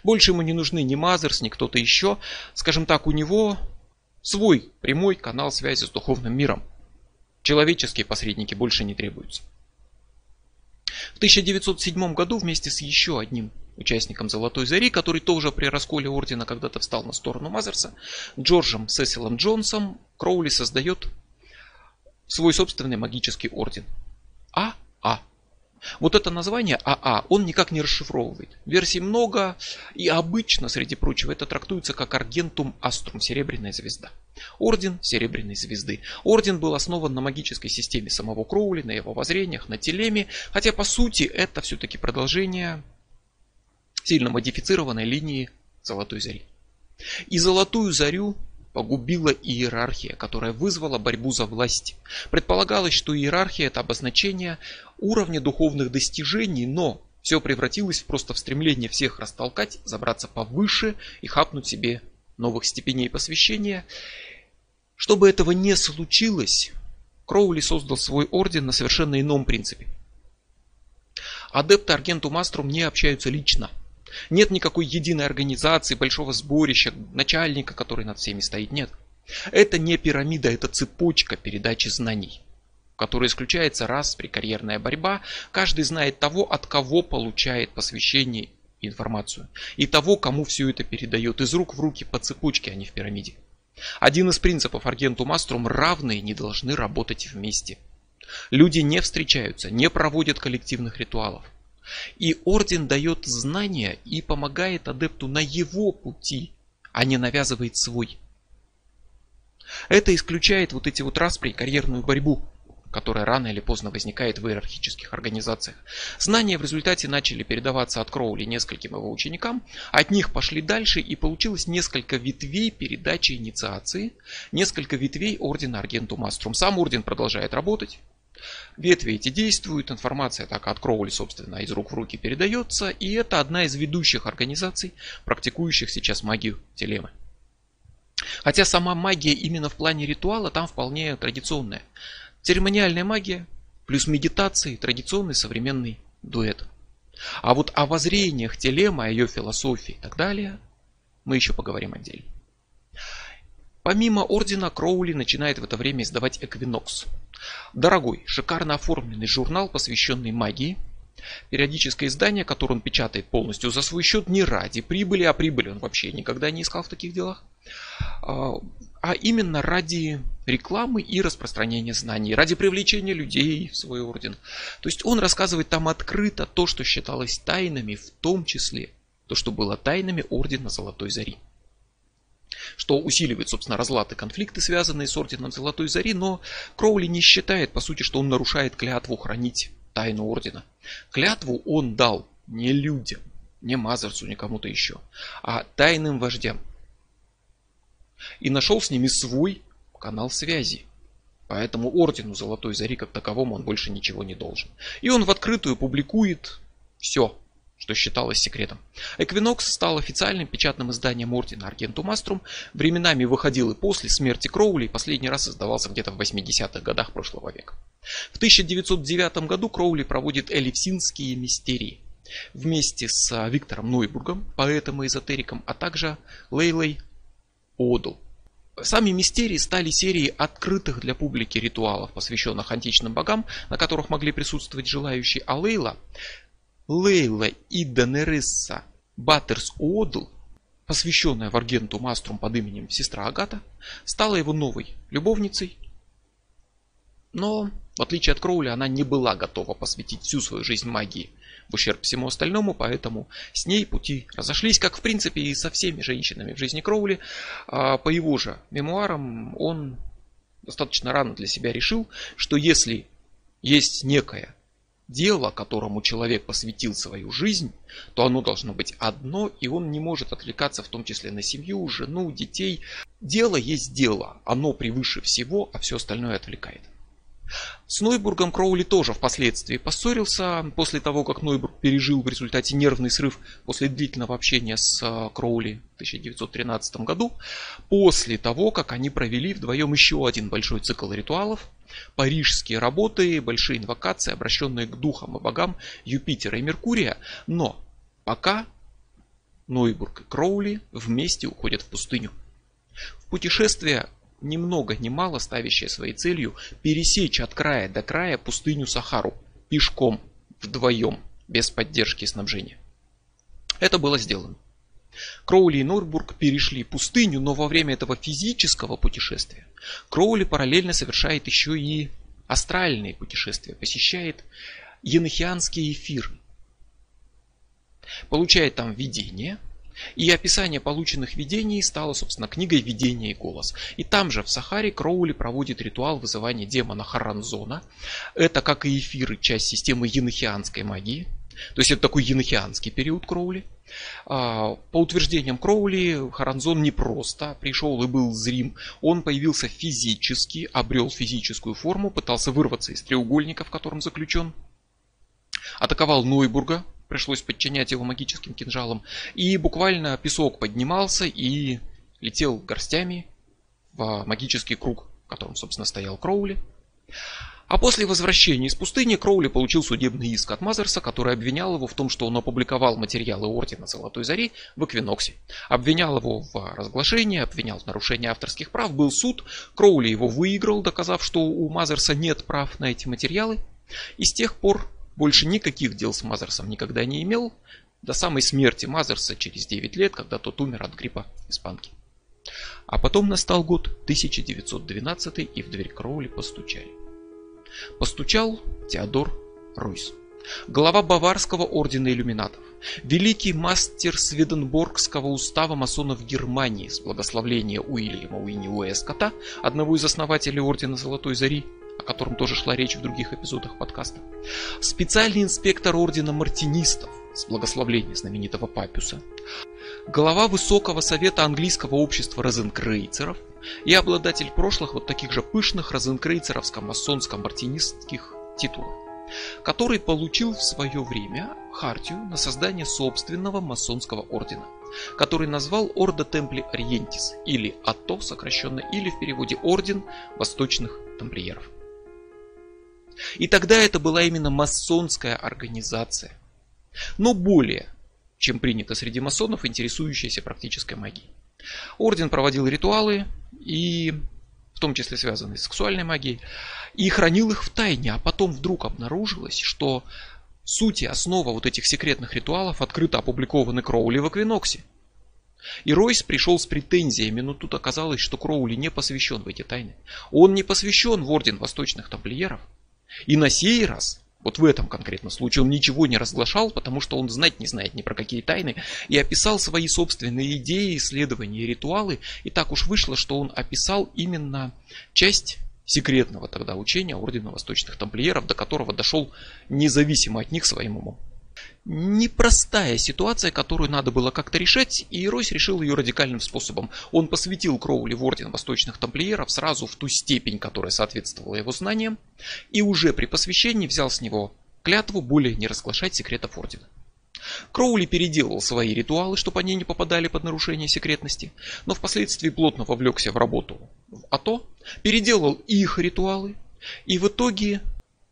Speaker 1: Больше ему не нужны ни Мазерс, ни кто-то еще. Скажем так, у него свой прямой канал связи с духовным миром. Человеческие посредники больше не требуются. В 1907 году вместе с еще одним участником Золотой Зари, который тоже при расколе Ордена когда-то встал на сторону Мазерса, Джорджем Сесилом Джонсом, Кроули создает свой собственный магический орден. А вот это название АА он никак не расшифровывает. Версий много, и обычно, среди прочего, это трактуется как Аргентум Аструм, Серебряная звезда. Орден Серебряной звезды. Орден был основан на магической системе самого Кроули, на его воззрениях, на телеме, хотя по сути это все-таки продолжение сильно модифицированной линии Золотой Зари. И Золотую Зарю погубила иерархия, которая вызвала борьбу за власть. Предполагалось, что иерархия это обозначение уровня духовных достижений, но все превратилось просто в стремление всех растолкать, забраться повыше и хапнуть себе новых степеней посвящения. Чтобы этого не случилось, Кроули создал свой орден на совершенно ином принципе. Адепты Аргенту Маструм не общаются лично – нет никакой единой организации, большого сборища, начальника, который над всеми стоит. Нет. Это не пирамида, это цепочка передачи знаний, которая исключается раз при карьерная борьба. Каждый знает того, от кого получает посвящение информацию. И того, кому все это передает из рук в руки по цепочке, а не в пирамиде. Один из принципов Аргенту Маструм – равные не должны работать вместе. Люди не встречаются, не проводят коллективных ритуалов. И орден дает знания и помогает адепту на его пути, а не навязывает свой. Это исключает вот эти вот распри и карьерную борьбу, которая рано или поздно возникает в иерархических организациях. Знания в результате начали передаваться от Кроули нескольким его ученикам, от них пошли дальше и получилось несколько ветвей передачи инициации, несколько ветвей ордена Аргенту Маструм. Сам орден продолжает работать, Ветви эти действуют, информация так от Кроули, собственно, из рук в руки передается, и это одна из ведущих организаций, практикующих сейчас магию телемы. Хотя сама магия именно в плане ритуала там вполне традиционная. Церемониальная магия плюс медитации, традиционный современный дуэт. А вот о воззрениях телемы, о ее философии и так далее мы еще поговорим отдельно. Помимо ордена, Кроули начинает в это время издавать Эквинокс. Дорогой, шикарно оформленный журнал, посвященный магии. Периодическое издание, которое он печатает полностью за свой счет, не ради прибыли, а прибыли он вообще никогда не искал в таких делах, а, а именно ради рекламы и распространения знаний, ради привлечения людей в свой орден. То есть он рассказывает там открыто то, что считалось тайнами, в том числе то, что было тайнами ордена Золотой Зари что усиливает, собственно, разлад конфликты, связанные с Орденом Золотой Зари, но Кроули не считает, по сути, что он нарушает клятву хранить тайну Ордена. Клятву он дал не людям, не Мазерсу, не кому-то еще, а тайным вождям. И нашел с ними свой канал связи. Поэтому ордену Золотой Зари как таковому он больше ничего не должен. И он в открытую публикует все, что считалось секретом. Эквинокс стал официальным печатным изданием ордена Аргентум Аструм, временами выходил и после смерти Кроули, и последний раз издавался где-то в 80-х годах прошлого века. В 1909 году Кроули проводит элевсинские мистерии вместе с Виктором Нойбургом, поэтом и эзотериком, а также Лейлой Одл. Сами мистерии стали серией открытых для публики ритуалов, посвященных античным богам, на которых могли присутствовать желающие, а Лейла, Лейла и Данересса Баттерс Одл, посвященная Варгенту Маструм под именем сестра Агата, стала его новой любовницей. Но, в отличие от Кроули, она не была готова посвятить всю свою жизнь магии – в ущерб всему остальному, поэтому с ней пути разошлись, как в принципе и со всеми женщинами в жизни Кроули. А по его же мемуарам он достаточно рано для себя решил, что если есть некое дело, которому человек посвятил свою жизнь, то оно должно быть одно, и он не может отвлекаться в том числе на семью, жену, детей. Дело есть дело, оно превыше всего, а все остальное отвлекает. С Нойбургом Кроули тоже впоследствии поссорился, после того, как Нойбург пережил в результате нервный срыв после длительного общения с э, Кроули в 1913 году, после того, как они провели вдвоем еще один большой цикл ритуалов, парижские работы, большие инвокации, обращенные к духам и богам Юпитера и Меркурия, но пока Нойбург и Кроули вместе уходят в пустыню. В путешествие ни много ни мало ставящая своей целью пересечь от края до края пустыню Сахару пешком, вдвоем, без поддержки и снабжения. Это было сделано. Кроули и Норбург перешли пустыню, но во время этого физического путешествия Кроули параллельно совершает еще и астральные путешествия, посещает енохианские эфиры. Получает там видение – и описание полученных видений стало, собственно, книгой «Видение и голос». И там же, в Сахаре, Кроули проводит ритуал вызывания демона Харанзона. Это, как и эфиры, часть системы енохианской магии. То есть это такой енохианский период Кроули. А, по утверждениям Кроули, Харанзон не просто пришел и был зрим. Он появился физически, обрел физическую форму, пытался вырваться из треугольника, в котором заключен. Атаковал Нойбурга, пришлось подчинять его магическим кинжалом. И буквально песок поднимался и летел горстями в магический круг, в котором, собственно, стоял Кроули. А после возвращения из пустыни Кроули получил судебный иск от Мазерса, который обвинял его в том, что он опубликовал материалы Ордена Золотой Зари в Эквиноксе. Обвинял его в разглашении, обвинял в нарушении авторских прав. Был суд, Кроули его выиграл, доказав, что у Мазерса нет прав на эти материалы. И с тех пор больше никаких дел с Мазерсом никогда не имел, до самой смерти Мазерса через 9 лет, когда тот умер от гриппа испанки. А потом настал год 1912 и в дверь Кроули постучали. Постучал Теодор Руйс, глава Баварского ордена иллюминатов, великий мастер Сведенборгского устава масонов Германии с благословления Уильяма Уинни Уэскота, одного из основателей ордена Золотой Зари, о котором тоже шла речь в других эпизодах подкаста. Специальный инспектор ордена мартинистов с благословления знаменитого Папюса. Глава Высокого Совета Английского общества розенкрейцеров и обладатель прошлых вот таких же пышных розенкрейцеровско-масонско-мартинистских титулов который получил в свое время хартию на создание собственного масонского ордена, который назвал Орда Темпли Ориентис, или АТО сокращенно, или в переводе Орден Восточных Тамплиеров. И тогда это была именно масонская организация. Но более, чем принято среди масонов, интересующаяся практической магией. Орден проводил ритуалы, и в том числе связанные с сексуальной магией, и хранил их в тайне, а потом вдруг обнаружилось, что суть и основа вот этих секретных ритуалов открыто опубликованы Кроули в Эквиноксе. И Ройс пришел с претензиями, но тут оказалось, что Кроули не посвящен в эти тайны. Он не посвящен в Орден Восточных Тамплиеров, и на сей раз, вот в этом конкретном случае, он ничего не разглашал, потому что он знать не знает ни про какие тайны, и описал свои собственные идеи, исследования и ритуалы. И так уж вышло, что он описал именно часть секретного тогда учения Ордена Восточных Тамплиеров, до которого дошел независимо от них своим умом непростая ситуация, которую надо было как-то решать, и Ройс решил ее радикальным способом. Он посвятил Кроули в Орден Восточных Тамплиеров сразу в ту степень, которая соответствовала его знаниям, и уже при посвящении взял с него клятву более не разглашать секретов Ордена. Кроули переделал свои ритуалы, чтобы они не попадали под нарушение секретности, но впоследствии плотно вовлекся в работу в АТО, переделал их ритуалы и в итоге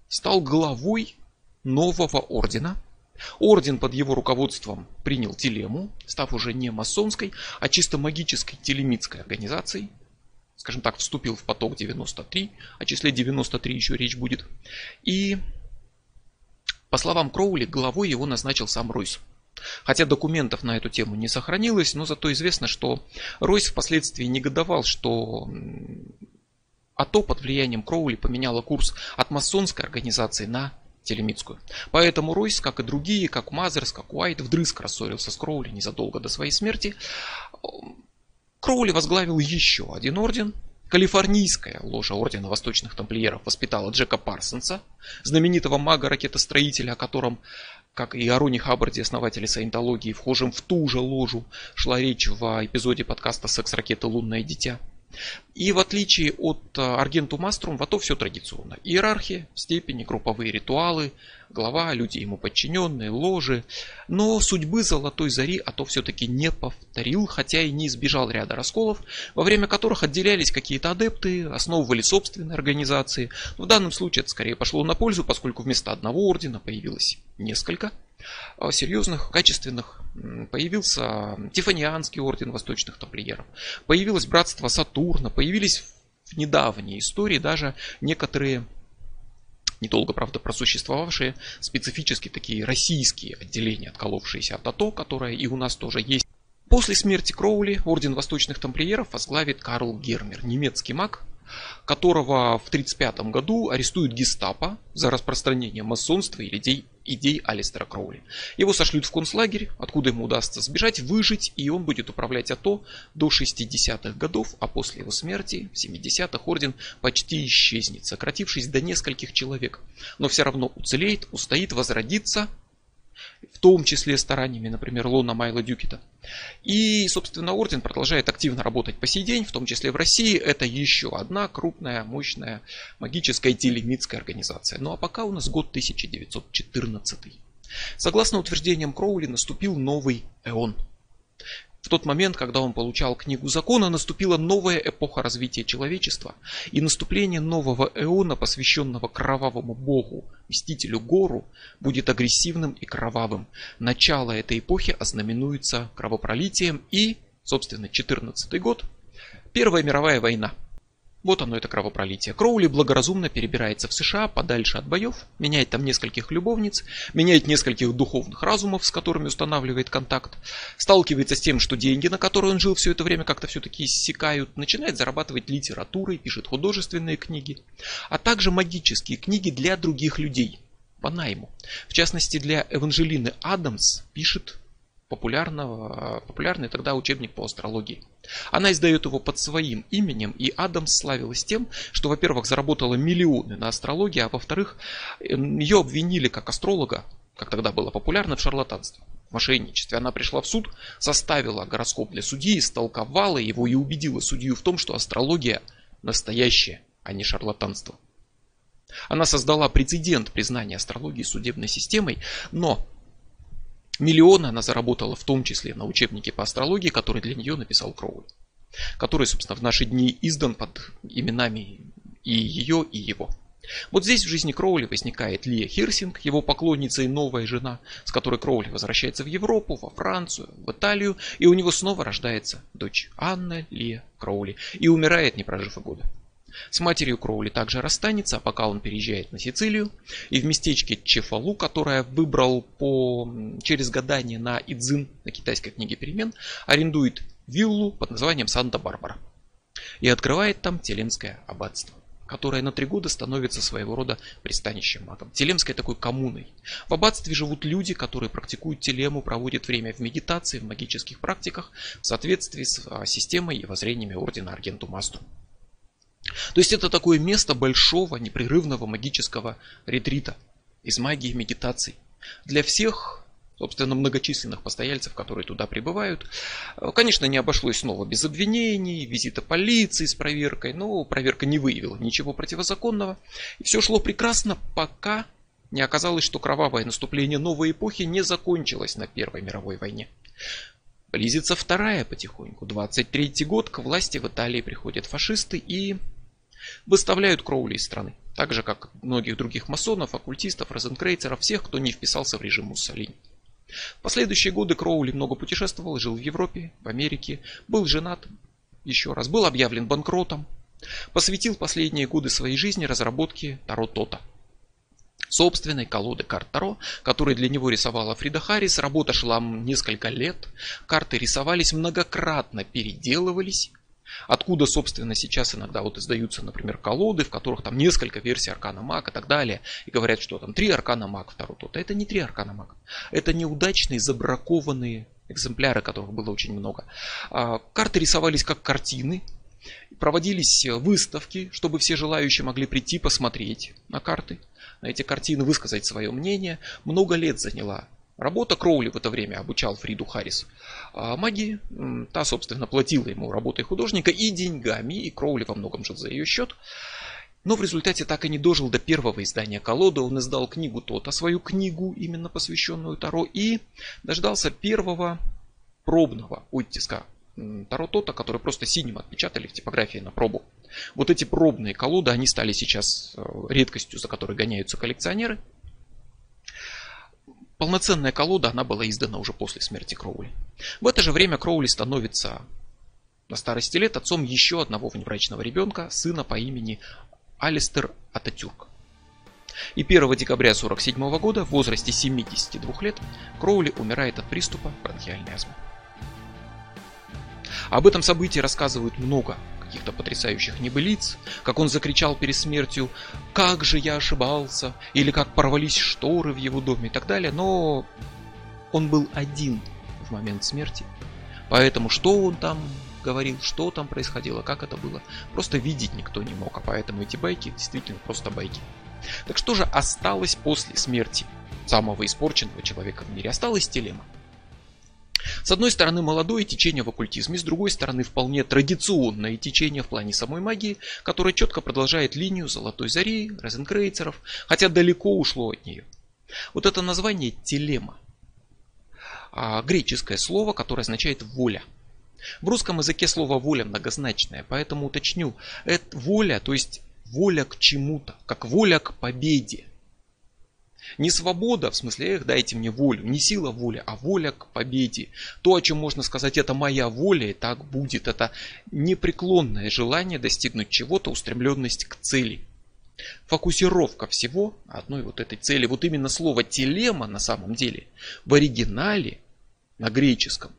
Speaker 1: стал главой нового ордена – Орден под его руководством принял телему, став уже не масонской, а чисто магической телемитской организацией. Скажем так, вступил в поток 93, о числе 93 еще речь будет. И, по словам Кроули, главой его назначил сам Ройс. Хотя документов на эту тему не сохранилось, но зато известно, что Ройс впоследствии негодовал, что АТО под влиянием Кроули поменяла курс от масонской организации на телемитскую. Поэтому Ройс, как и другие, как Мазерс, как Уайт, вдрызг рассорился с Кроули незадолго до своей смерти. Кроули возглавил еще один орден. Калифорнийская ложа Ордена Восточных Тамплиеров воспитала Джека Парсонса, знаменитого мага-ракетостроителя, о котором, как и о Рони Хаббарде, основателе саентологии, вхожим в ту же ложу, шла речь в эпизоде подкаста «Секс-ракеты. Лунное дитя». И в отличие от Аргенту Маструм, в АТО все традиционно. Иерархия, степени, групповые ритуалы, глава, люди ему подчиненные, ложи. Но судьбы Золотой Зари АТО все-таки не повторил, хотя и не избежал ряда расколов, во время которых отделялись какие-то адепты, основывали собственные организации. в данном случае это скорее пошло на пользу, поскольку вместо одного ордена появилось несколько серьезных, качественных. Появился Тифанианский орден восточных тамплиеров. Появилось братство Сатурна. Появились в недавней истории даже некоторые недолго, правда, просуществовавшие специфически такие российские отделения, отколовшиеся от АТО, которое и у нас тоже есть. После смерти Кроули орден восточных тамплиеров возглавит Карл Гермер, немецкий маг, которого в 1935 году арестуют гестапо за распространение масонства и идей, идей Алистера Кроули. Его сошлют в концлагерь, откуда ему удастся сбежать, выжить, и он будет управлять АТО до 60-х годов, а после его смерти, в 70-х, орден почти исчезнет, сократившись до нескольких человек. Но все равно уцелеет, устоит, возродится – в том числе стараниями, например, Лона Майла Дюкита. И, собственно, Орден продолжает активно работать по сей день, в том числе в России. Это еще одна крупная, мощная магическая телемитская организация. Ну а пока у нас год 1914. Согласно утверждениям Кроули, наступил новый эон. В тот момент, когда он получал книгу закона, наступила новая эпоха развития человечества, и наступление нового эона, посвященного кровавому богу, мстителю Гору, будет агрессивным и кровавым. Начало этой эпохи ознаменуется кровопролитием и, собственно, 14 год, Первая мировая война – вот оно, это кровопролитие. Кроули благоразумно перебирается в США подальше от боев, меняет там нескольких любовниц, меняет нескольких духовных разумов, с которыми устанавливает контакт, сталкивается с тем, что деньги, на которые он жил все это время, как-то все-таки иссякают, начинает зарабатывать литературой, пишет художественные книги, а также магические книги для других людей по найму. В частности, для Эванжелины Адамс пишет популярного, популярный тогда учебник по астрологии. Она издает его под своим именем, и Адамс славилась тем, что, во-первых, заработала миллионы на астрологии, а во-вторых, ее обвинили как астролога, как тогда было популярно, в шарлатанстве, в мошенничестве. Она пришла в суд, составила гороскоп для судьи, истолковала его и убедила судью в том, что астрология настоящая, а не шарлатанство. Она создала прецедент признания астрологии судебной системой, но Миллионы она заработала в том числе на учебнике по астрологии, который для нее написал Кроули. Который, собственно, в наши дни издан под именами и ее, и его. Вот здесь в жизни Кроули возникает Лия Хирсинг, его поклонница и новая жена, с которой Кроули возвращается в Европу, во Францию, в Италию, и у него снова рождается дочь Анна Лия Кроули, и умирает, не прожив и года. С матерью Кроули также расстанется, а пока он переезжает на Сицилию. И в местечке Чефалу, которое выбрал по, через гадание на Идзин, на китайской книге перемен, арендует виллу под названием Санта-Барбара. И открывает там Телемское аббатство которое на три года становится своего рода пристанищем магом. Телемской такой коммуной. В аббатстве живут люди, которые практикуют телему, проводят время в медитации, в магических практиках в соответствии с а, системой и воззрениями ордена Аргенту Мастру. То есть это такое место большого непрерывного магического ретрита из магии медитаций. Для всех, собственно, многочисленных постояльцев, которые туда прибывают. Конечно, не обошлось снова без обвинений, визита полиции с проверкой, но проверка не выявила ничего противозаконного. И все шло прекрасно, пока не оказалось, что кровавое наступление новой эпохи не закончилось на Первой мировой войне. Близится вторая потихоньку. 23 год, к власти в Италии приходят фашисты и выставляют Кроули из страны. Так же, как многих других масонов, оккультистов, розенкрейцеров, всех, кто не вписался в режим Муссолини. В последующие годы Кроули много путешествовал, жил в Европе, в Америке, был женат, еще раз, был объявлен банкротом, посвятил последние годы своей жизни разработке Таро-Тота. Собственной колоды карт Таро, которые для него рисовала Фрида Харрис. Работа шла несколько лет. Карты рисовались многократно, переделывались. Откуда, собственно, сейчас иногда вот издаются, например, колоды, в которых там несколько версий Аркана Маг и так далее. И говорят, что там три Аркана Маг, второй тот. Это не три Аркана Маг. Это неудачные, забракованные экземпляры, которых было очень много. А, карты рисовались как картины, проводились выставки, чтобы все желающие могли прийти посмотреть на карты, на эти картины, высказать свое мнение. Много лет заняла работа. Кроули в это время обучал Фриду Харрис а магии. Та, собственно, платила ему работой художника и деньгами, и Кроули во многом жил за ее счет. Но в результате так и не дожил до первого издания колоды. Он издал книгу Тота, свою книгу, именно посвященную Таро, и дождался первого пробного оттиска Таро Тота, который просто синим отпечатали в типографии на пробу. Вот эти пробные колоды, они стали сейчас э, редкостью, за которой гоняются коллекционеры. Полноценная колода, она была издана уже после смерти Кроули. В это же время Кроули становится на старости лет отцом еще одного внебрачного ребенка, сына по имени Алистер Ататюрк. И 1 декабря 1947 года в возрасте 72 лет Кроули умирает от приступа бронхиальной астмы. Об этом событии рассказывают много каких-то потрясающих небылиц, как он закричал перед смертью «Как же я ошибался!» или как порвались шторы в его доме и так далее, но он был один в момент смерти. Поэтому что он там говорил, что там происходило, как это было, просто видеть никто не мог, а поэтому эти байки действительно просто байки. Так что же осталось после смерти самого испорченного человека в мире? Осталась телема. С одной стороны молодое течение в оккультизме, с другой стороны вполне традиционное течение в плане самой магии, которое четко продолжает линию Золотой Зари, Розенкрейцеров, хотя далеко ушло от нее. Вот это название телема. А, греческое слово, которое означает воля. В русском языке слово воля многозначное, поэтому уточню. Это воля, то есть воля к чему-то, как воля к победе. Не свобода, в смысле, эх, дайте мне волю, не сила воли, а воля к победе. То, о чем можно сказать, это моя воля, и так будет. Это непреклонное желание достигнуть чего-то, устремленность к цели. Фокусировка всего одной вот этой цели. Вот именно слово телема на самом деле в оригинале на греческом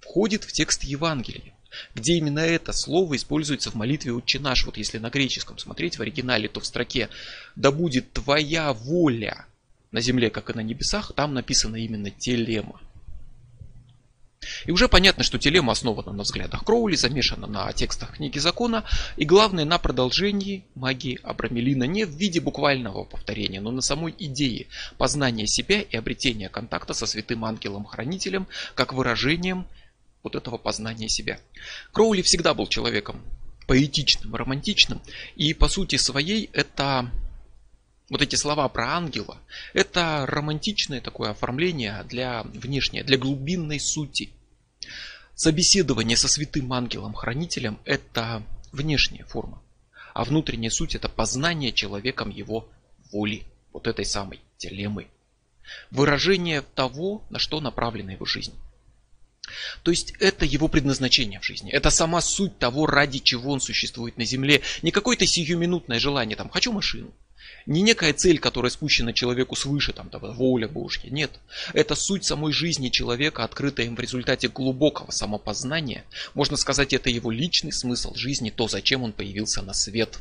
Speaker 1: входит в текст Евангелия где именно это слово используется в молитве «Отче наш». Вот если на греческом смотреть в оригинале, то в строке «Да будет твоя воля на земле, как и на небесах», там написано именно «телема». И уже понятно, что телема основана на взглядах Кроули, замешана на текстах книги закона и главное на продолжении магии Абрамелина не в виде буквального повторения, но на самой идее познания себя и обретения контакта со святым ангелом-хранителем как выражением вот этого познания себя. Кроули всегда был человеком поэтичным, романтичным, и по сути своей это вот эти слова про ангела, это романтичное такое оформление для внешнее, для глубинной сути. Собеседование со святым ангелом-хранителем – это внешняя форма, а внутренняя суть – это познание человеком его воли, вот этой самой телемы. Выражение того, на что направлена его жизнь. То есть это его предназначение в жизни. Это сама суть того, ради чего он существует на земле. Не какое-то сиюминутное желание, там, хочу машину. Не некая цель, которая спущена человеку свыше, там, там, воля Божья. Нет. Это суть самой жизни человека, открытая им в результате глубокого самопознания. Можно сказать, это его личный смысл жизни, то, зачем он появился на свет.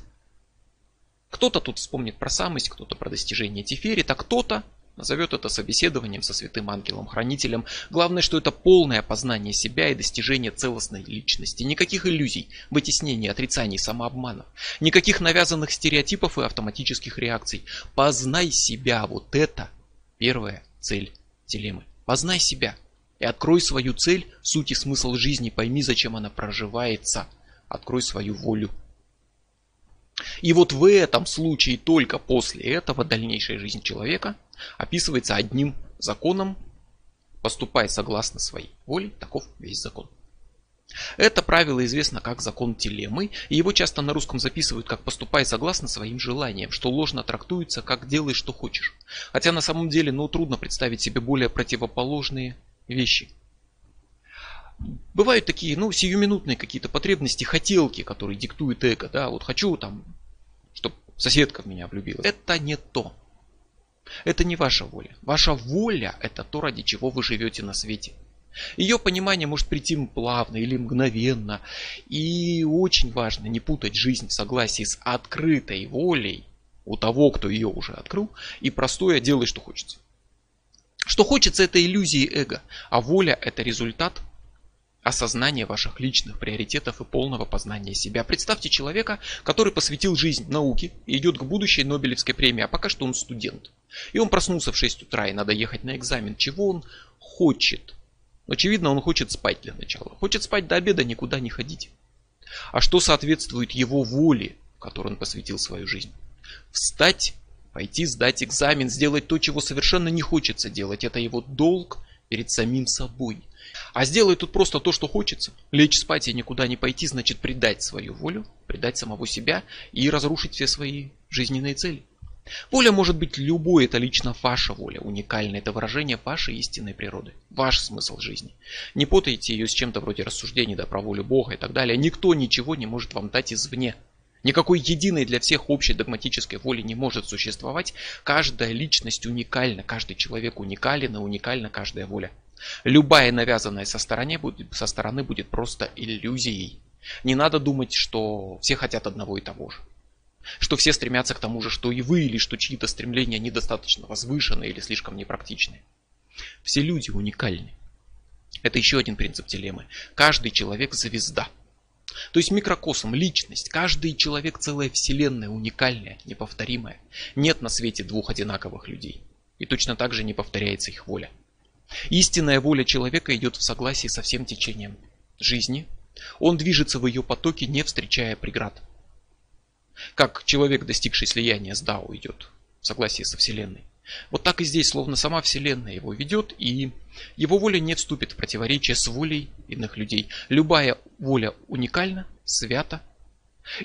Speaker 1: Кто-то тут вспомнит про самость, кто-то про достижение Тиферит, а кто-то Назовет это собеседованием со святым ангелом-хранителем. Главное, что это полное познание себя и достижение целостной личности. Никаких иллюзий, вытеснений, отрицаний, самообманов. Никаких навязанных стереотипов и автоматических реакций. Познай себя. Вот это первая цель телемы. Познай себя. И открой свою цель, суть и смысл жизни. Пойми, зачем она проживается. Открой свою волю. И вот в этом случае, только после этого, дальнейшая жизнь человека описывается одним законом, поступая согласно своей воле, таков весь закон. Это правило известно как закон телемы, и его часто на русском записывают как «поступай согласно своим желаниям», что ложно трактуется как «делай, что хочешь». Хотя на самом деле, ну, трудно представить себе более противоположные вещи. Бывают такие, ну, сиюминутные какие-то потребности, хотелки, которые диктует эго, да, вот хочу там, чтобы соседка в меня влюбилась. Это не то. Это не ваша воля. Ваша воля – это то, ради чего вы живете на свете. Ее понимание может прийти плавно или мгновенно. И очень важно не путать жизнь в согласии с открытой волей у того, кто ее уже открыл, и простое делай, что хочется. Что хочется, это иллюзии эго, а воля это результат осознания ваших личных приоритетов и полного познания себя. Представьте человека, который посвятил жизнь науке и идет к будущей Нобелевской премии, а пока что он студент. И он проснулся в 6 утра и надо ехать на экзамен. Чего он хочет? Очевидно, он хочет спать для начала. Хочет спать до обеда, никуда не ходить. А что соответствует его воле, которой он посвятил свою жизнь? Встать, пойти сдать экзамен, сделать то, чего совершенно не хочется делать. Это его долг перед самим собой. А сделать тут просто то, что хочется. Лечь спать и никуда не пойти, значит предать свою волю, предать самого себя и разрушить все свои жизненные цели. Воля может быть любой, это лично ваша воля, уникальное, это выражение вашей истинной природы, ваш смысл жизни. Не путайте ее с чем-то вроде рассуждений да, про волю Бога и так далее. Никто ничего не может вам дать извне. Никакой единой для всех общей догматической воли не может существовать. Каждая личность уникальна, каждый человек уникален и уникальна каждая воля. Любая навязанная со стороны, будет, со стороны будет просто иллюзией. Не надо думать, что все хотят одного и того же. Что все стремятся к тому же, что и вы, или что чьи-то стремления недостаточно возвышены или слишком непрактичны. Все люди уникальны. Это еще один принцип телемы. Каждый человек звезда. То есть микрокосм, личность, каждый человек целая вселенная, уникальная, неповторимая. Нет на свете двух одинаковых людей. И точно так же не повторяется их воля. Истинная воля человека идет в согласии со всем течением жизни. Он движется в ее потоке, не встречая преград. Как человек, достигший слияния с Дао, идет в согласии со Вселенной. Вот так и здесь, словно сама Вселенная его ведет, и его воля не вступит в противоречие с волей иных людей. Любая воля уникальна, свята,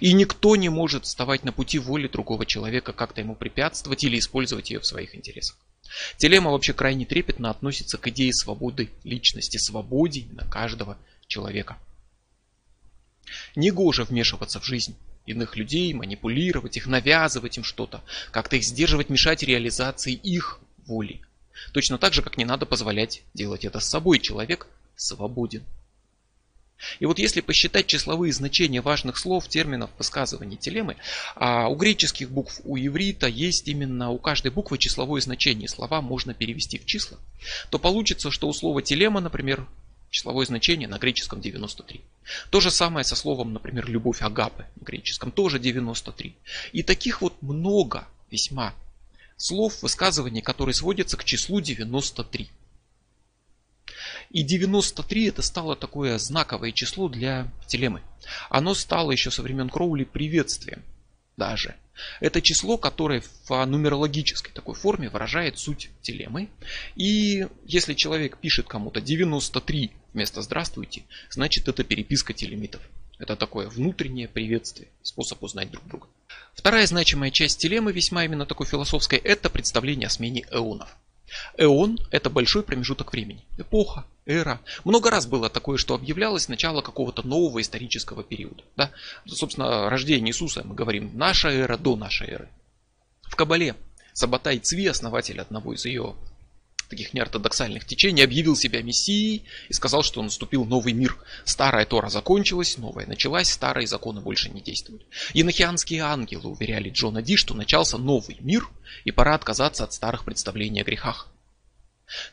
Speaker 1: и никто не может вставать на пути воли другого человека, как-то ему препятствовать или использовать ее в своих интересах. Телема вообще крайне трепетно относится к идее свободы личности, свободе на каждого человека. Негоже вмешиваться в жизнь иных людей, манипулировать их, навязывать им что-то, как-то их сдерживать, мешать реализации их воли. Точно так же, как не надо позволять делать это с собой. Человек свободен. И вот если посчитать числовые значения важных слов, терминов высказываний телемы, а у греческих букв, у иврита есть именно у каждой буквы числовое значение, слова можно перевести в числа, то получится, что у слова телема, например, Числовое значение на греческом 93. То же самое со словом, например, любовь агапы на греческом тоже 93. И таких вот много весьма слов, высказываний, которые сводятся к числу 93. И 93 это стало такое знаковое число для телемы. Оно стало еще со времен Кроули приветствием даже. Это число, которое в нумерологической такой форме выражает суть телемы. И если человек пишет кому-то 93 вместо «здравствуйте», значит это переписка телемитов. Это такое внутреннее приветствие, способ узнать друг друга. Вторая значимая часть телемы, весьма именно такой философской, это представление о смене эонов. Эон – это большой промежуток времени. Эпоха, эра. Много раз было такое, что объявлялось начало какого-то нового исторического периода. Да? Собственно, рождение Иисуса, мы говорим, наша эра до нашей эры. В Кабале Сабатай Цви, основатель одного из ее таких неортодоксальных течений, объявил себя мессией и сказал, что наступил новый мир. Старая Тора закончилась, новая началась, старые законы больше не действуют. Енохианские ангелы уверяли Джона Ди, что начался новый мир и пора отказаться от старых представлений о грехах.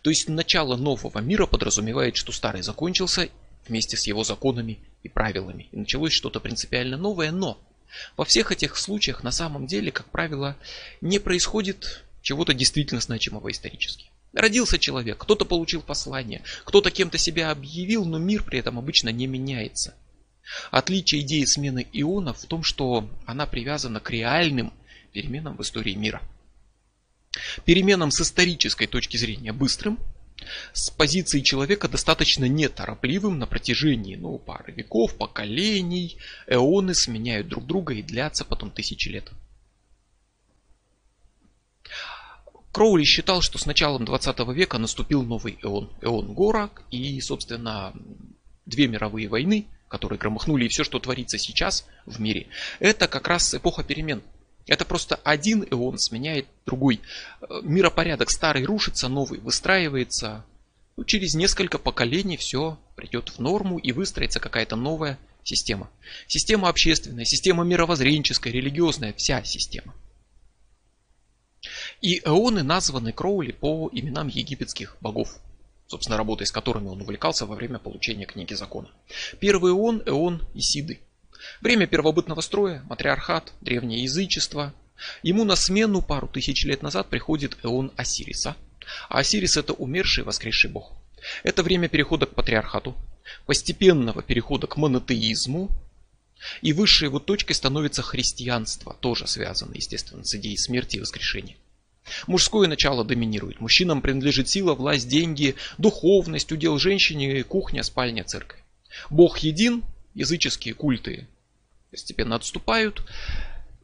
Speaker 1: То есть начало нового мира подразумевает, что старый закончился вместе с его законами и правилами. И началось что-то принципиально новое, но во всех этих случаях на самом деле, как правило, не происходит чего-то действительно значимого исторически. Родился человек, кто-то получил послание, кто-то кем-то себя объявил, но мир при этом обычно не меняется. Отличие идеи смены ионов в том, что она привязана к реальным переменам в истории мира. Переменам с исторической точки зрения быстрым, с позиции человека достаточно неторопливым на протяжении ну, пары веков, поколений, эоны сменяют друг друга и длятся потом тысячи лет. Кроули считал, что с началом 20 века наступил новый эон, эон Гора, и, собственно, две мировые войны, которые громыхнули, и все, что творится сейчас в мире, это как раз эпоха перемен. Это просто один эон сменяет другой. Миропорядок старый рушится, новый выстраивается. Ну, через несколько поколений все придет в норму и выстроится какая-то новая система. Система общественная, система мировоззренческая, религиозная, вся система. И эоны названы Кроули по именам египетских богов, собственно, работой с которыми он увлекался во время получения книги закона. Первый эон – эон Исиды. Время первобытного строя, матриархат, древнее язычество. Ему на смену пару тысяч лет назад приходит эон Осириса. А Осирис – это умерший воскресший бог. Это время перехода к патриархату, постепенного перехода к монотеизму, и высшей его точкой становится христианство, тоже связанное, естественно, с идеей смерти и воскрешения. Мужское начало доминирует. Мужчинам принадлежит сила, власть, деньги, духовность, удел женщине, кухня, спальня, церковь. Бог един, языческие культы постепенно отступают.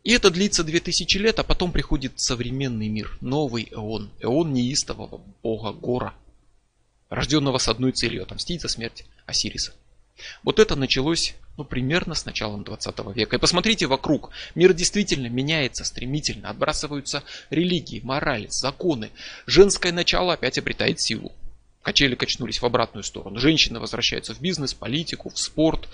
Speaker 1: И это длится 2000 лет, а потом приходит современный мир, новый эон. Эон неистового бога Гора, рожденного с одной целью – отомстить за смерть Осириса. Вот это началось ну, примерно с началом 20 века. И посмотрите вокруг. Мир действительно меняется стремительно. Отбрасываются религии, морали, законы. Женское начало опять обретает силу. Качели качнулись в обратную сторону. Женщины возвращаются в бизнес, политику, в спорт.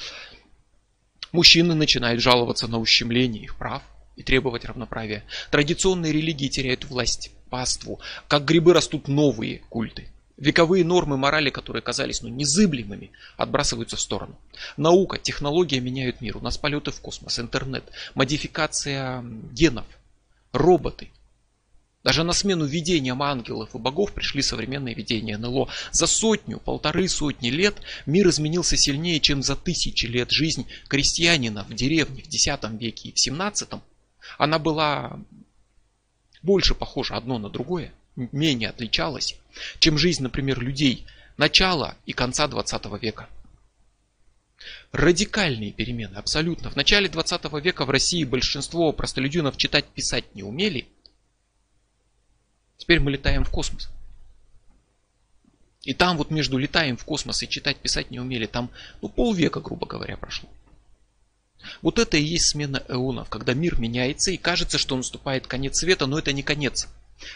Speaker 1: Мужчины начинают жаловаться на ущемление их прав и требовать равноправия. Традиционные религии теряют власть, паству. Как грибы растут новые культы. Вековые нормы морали, которые казались ну, незыблемыми, отбрасываются в сторону. Наука, технология меняют мир. У нас полеты в космос, интернет, модификация генов, роботы. Даже на смену видениям ангелов и богов пришли современные видения НЛО. За сотню, полторы сотни лет мир изменился сильнее, чем за тысячи лет жизнь крестьянина в деревне в X веке и в 17. Она была больше похожа одно на другое менее отличалась, чем жизнь, например, людей начала и конца 20 века. Радикальные перемены, абсолютно. В начале 20 века в России большинство простолюдинов читать, писать не умели. Теперь мы летаем в космос. И там вот между летаем в космос и читать, писать не умели, там ну, полвека, грубо говоря, прошло. Вот это и есть смена эонов, когда мир меняется и кажется, что наступает конец света, но это не конец.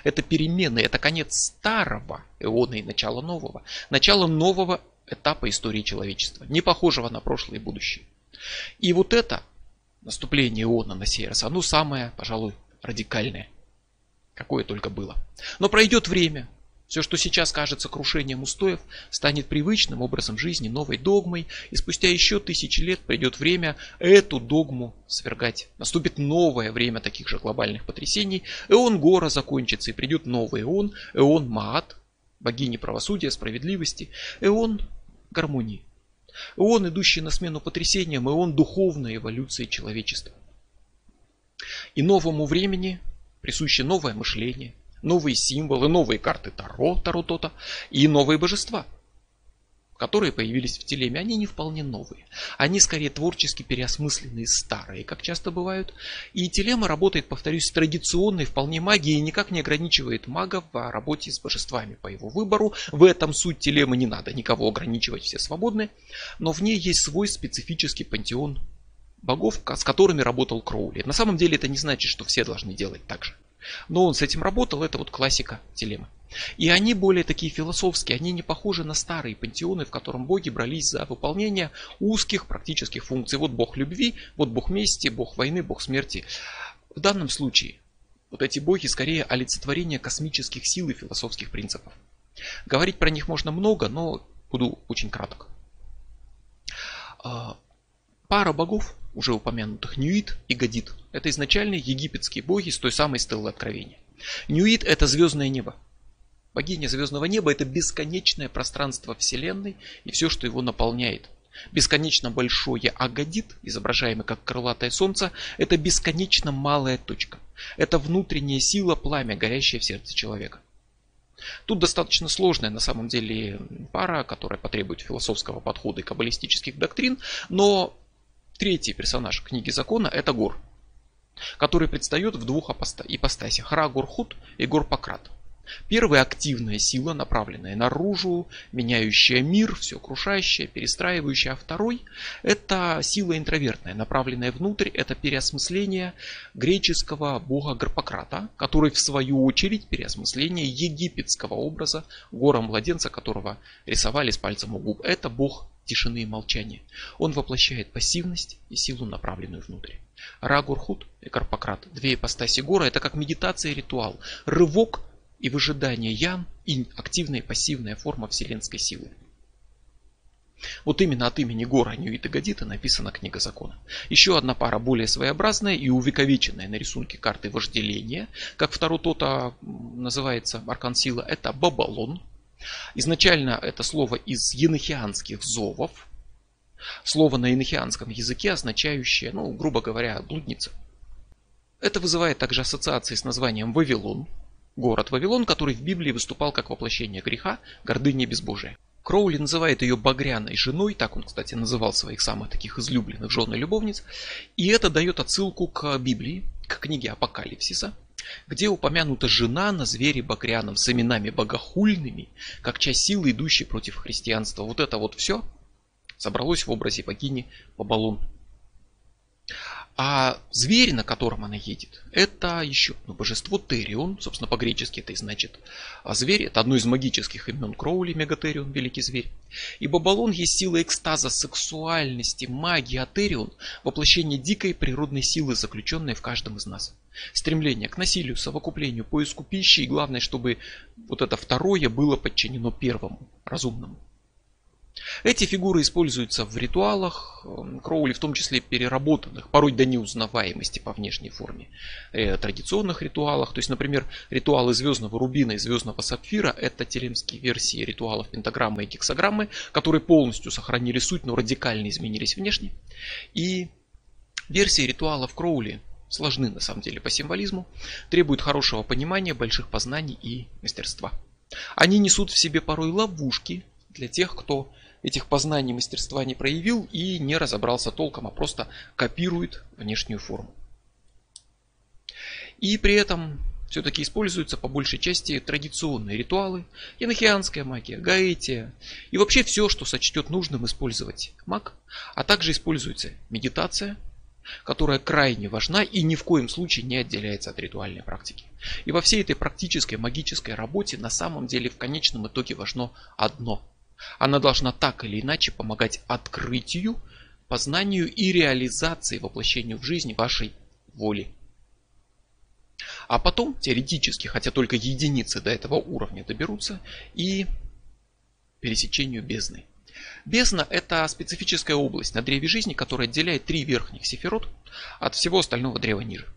Speaker 1: Это перемены, это конец старого эона и начало нового. Начало нового этапа истории человечества, не похожего на прошлое и будущее. И вот это наступление иона на сей раз, оно самое, пожалуй, радикальное, какое только было. Но пройдет время, все, что сейчас кажется крушением устоев, станет привычным образом жизни, новой догмой, и спустя еще тысячи лет придет время эту догму свергать. Наступит новое время таких же глобальных потрясений. Эон Гора закончится, и придет новый эон, эон Маат, богини правосудия, справедливости, эон гармонии. Эон, идущий на смену потрясениям, эон духовной эволюции человечества. И новому времени присуще новое мышление, новые символы, новые карты Таро, Таро-Тота и новые божества, которые появились в телеме. Они не вполне новые. Они скорее творчески переосмысленные старые, как часто бывают. И телема работает, повторюсь, с традиционной вполне магией и никак не ограничивает мага в работе с божествами по его выбору. В этом суть телемы не надо никого ограничивать, все свободны. Но в ней есть свой специфический пантеон богов, с которыми работал Кроули. На самом деле это не значит, что все должны делать так же. Но он с этим работал, это вот классика телемы. И они более такие философские, они не похожи на старые пантеоны, в котором боги брались за выполнение узких практических функций. Вот бог любви, вот бог мести, бог войны, бог смерти. В данном случае вот эти боги скорее олицетворение космических сил и философских принципов. Говорить про них можно много, но буду очень краток. А, пара богов уже упомянутых Ньюит и Гадит. Это изначально египетские боги с той самой стеллы откровения. Ньюит это звездное небо. Богиня звездного неба это бесконечное пространство Вселенной и все, что его наполняет. Бесконечно большое Агадит, изображаемое как крылатое солнце, это бесконечно малая точка. Это внутренняя сила, пламя, горящее в сердце человека. Тут достаточно сложная на самом деле пара, которая потребует философского подхода и каббалистических доктрин, но третий персонаж книги закона это Гор, который предстает в двух ипостасях – Ра Горхут и Гор Пократ. Первая активная сила, направленная наружу, меняющая мир, все крушающая, перестраивающая. А второй – это сила интровертная, направленная внутрь, это переосмысление греческого бога Гарпократа, который в свою очередь переосмысление египетского образа гора-младенца, которого рисовали с пальцем у губ. Это бог тишины и молчания. Он воплощает пассивность и силу, направленную внутрь. Рагурхут и Карпократ, две ипостаси гора, это как медитация и ритуал. Рывок и выжидание Ян – инь, активная и пассивная форма вселенской силы. Вот именно от имени Гора Ньюита Гадита написана книга закона. Еще одна пара более своеобразная и увековеченная на рисунке карты вожделения, как второй тота называется аркан сила, это Бабалон. Изначально это слово из енохианских зовов, слово на енохианском языке, означающее, ну, грубо говоря, блудница. Это вызывает также ассоциации с названием Вавилон, Город Вавилон, который в Библии выступал как воплощение греха, гордыни и безбожия. Кроули называет ее багряной женой, так он, кстати, называл своих самых таких излюбленных жен и любовниц. И это дает отсылку к Библии, к книге Апокалипсиса, где упомянута жена на звере багряном с именами богохульными, как часть силы, идущей против христианства. Вот это вот все собралось в образе богини Бабалон. А зверь, на котором она едет, это еще одно божество Терион. Собственно, по-гречески это и значит а зверь. Это одно из магических имен Кроули, Мегатерион, великий зверь. И Бабалон есть сила экстаза, сексуальности, магии, а Терион – воплощение дикой природной силы, заключенной в каждом из нас. Стремление к насилию, совокуплению, поиску пищи и главное, чтобы вот это второе было подчинено первому, разумному. Эти фигуры используются в ритуалах, эм, Кроули в том числе переработанных, порой до неузнаваемости по внешней форме, э, традиционных ритуалах. То есть, например, ритуалы звездного рубина и звездного сапфира – это телемские версии ритуалов пентаграммы и гексаграммы, которые полностью сохранили суть, но радикально изменились внешне. И версии ритуалов Кроули сложны на самом деле по символизму, требуют хорошего понимания, больших познаний и мастерства. Они несут в себе порой ловушки для тех, кто этих познаний мастерства не проявил и не разобрался толком, а просто копирует внешнюю форму. И при этом все-таки используются по большей части традиционные ритуалы, енохианская магия, гаэтия и вообще все, что сочтет нужным использовать маг, а также используется медитация, которая крайне важна и ни в коем случае не отделяется от ритуальной практики. И во всей этой практической магической работе на самом деле в конечном итоге важно одно она должна так или иначе помогать открытию, познанию и реализации, воплощению в жизни вашей воли. А потом, теоретически, хотя только единицы до этого уровня доберутся, и пересечению бездны. Бездна – это специфическая область на древе жизни, которая отделяет три верхних сефирот от всего остального древа ниже.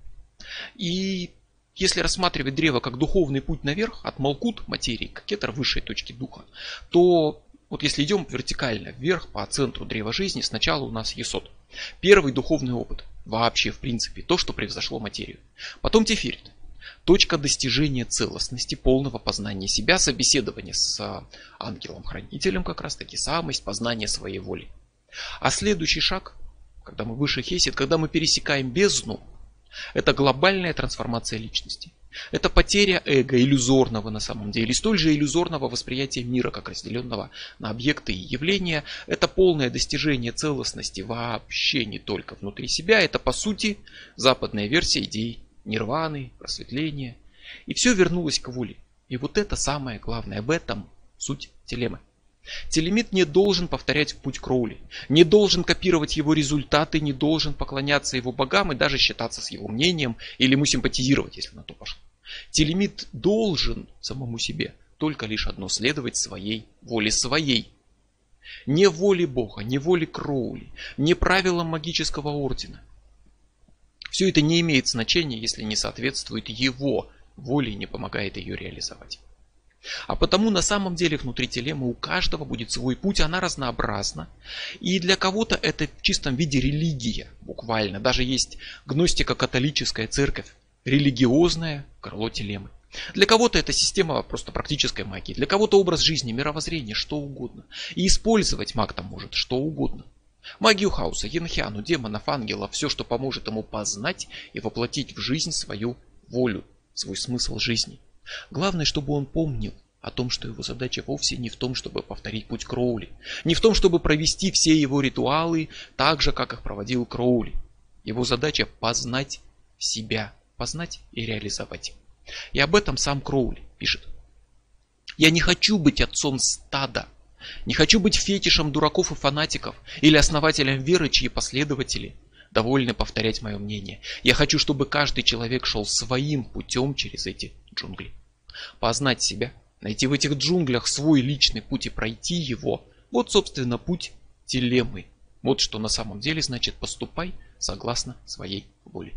Speaker 1: И если рассматривать древо как духовный путь наверх, от Малкут, материи, к кетер, высшей точки духа, то вот если идем вертикально вверх по центру древа жизни, сначала у нас Есот. Первый духовный опыт. Вообще, в принципе, то, что превзошло материю. Потом Тефирит. Точка достижения целостности, полного познания себя, собеседование с а, ангелом-хранителем, как раз таки самость, познание своей воли. А следующий шаг, когда мы выше Хесед, когда мы пересекаем бездну, это глобальная трансформация личности. Это потеря эго, иллюзорного на самом деле, столь же иллюзорного восприятия мира, как разделенного на объекты и явления. Это полное достижение целостности вообще не только внутри себя. Это по сути западная версия идей нирваны, просветления. И все вернулось к воле. И вот это самое главное. Об этом суть телемы. Телемит не должен повторять путь Кроули, не должен копировать его результаты, не должен поклоняться его богам и даже считаться с его мнением или ему симпатизировать, если на то пошло. Телемит должен самому себе только лишь одно следовать своей воле своей. Не воле Бога, не воле Кроули, не правилам магического ордена. Все это не имеет значения, если не соответствует его воле и не помогает ее реализовать. А потому на самом деле внутри телемы у каждого будет свой путь, она разнообразна. И для кого-то это в чистом виде религия, буквально. Даже есть гностика католическая церковь, религиозное крыло телемы. Для кого-то это система просто практической магии, для кого-то образ жизни, мировоззрение, что угодно. И использовать маг там может что угодно. Магию хаоса, янхиану, демонов, ангелов, все, что поможет ему познать и воплотить в жизнь свою волю, свой смысл жизни. Главное, чтобы он помнил о том, что его задача вовсе не в том, чтобы повторить путь Кроули, не в том, чтобы провести все его ритуалы так же, как их проводил Кроули. Его задача познать себя, познать и реализовать. И об этом сам Кроули пишет. Я не хочу быть отцом стада, не хочу быть фетишем дураков и фанатиков или основателем веры, чьи последователи довольны повторять мое мнение. Я хочу, чтобы каждый человек шел своим путем через эти джунгли. Познать себя, найти в этих джунглях свой личный путь и пройти его. Вот, собственно, путь дилеммы. Вот что на самом деле значит поступай согласно своей воле.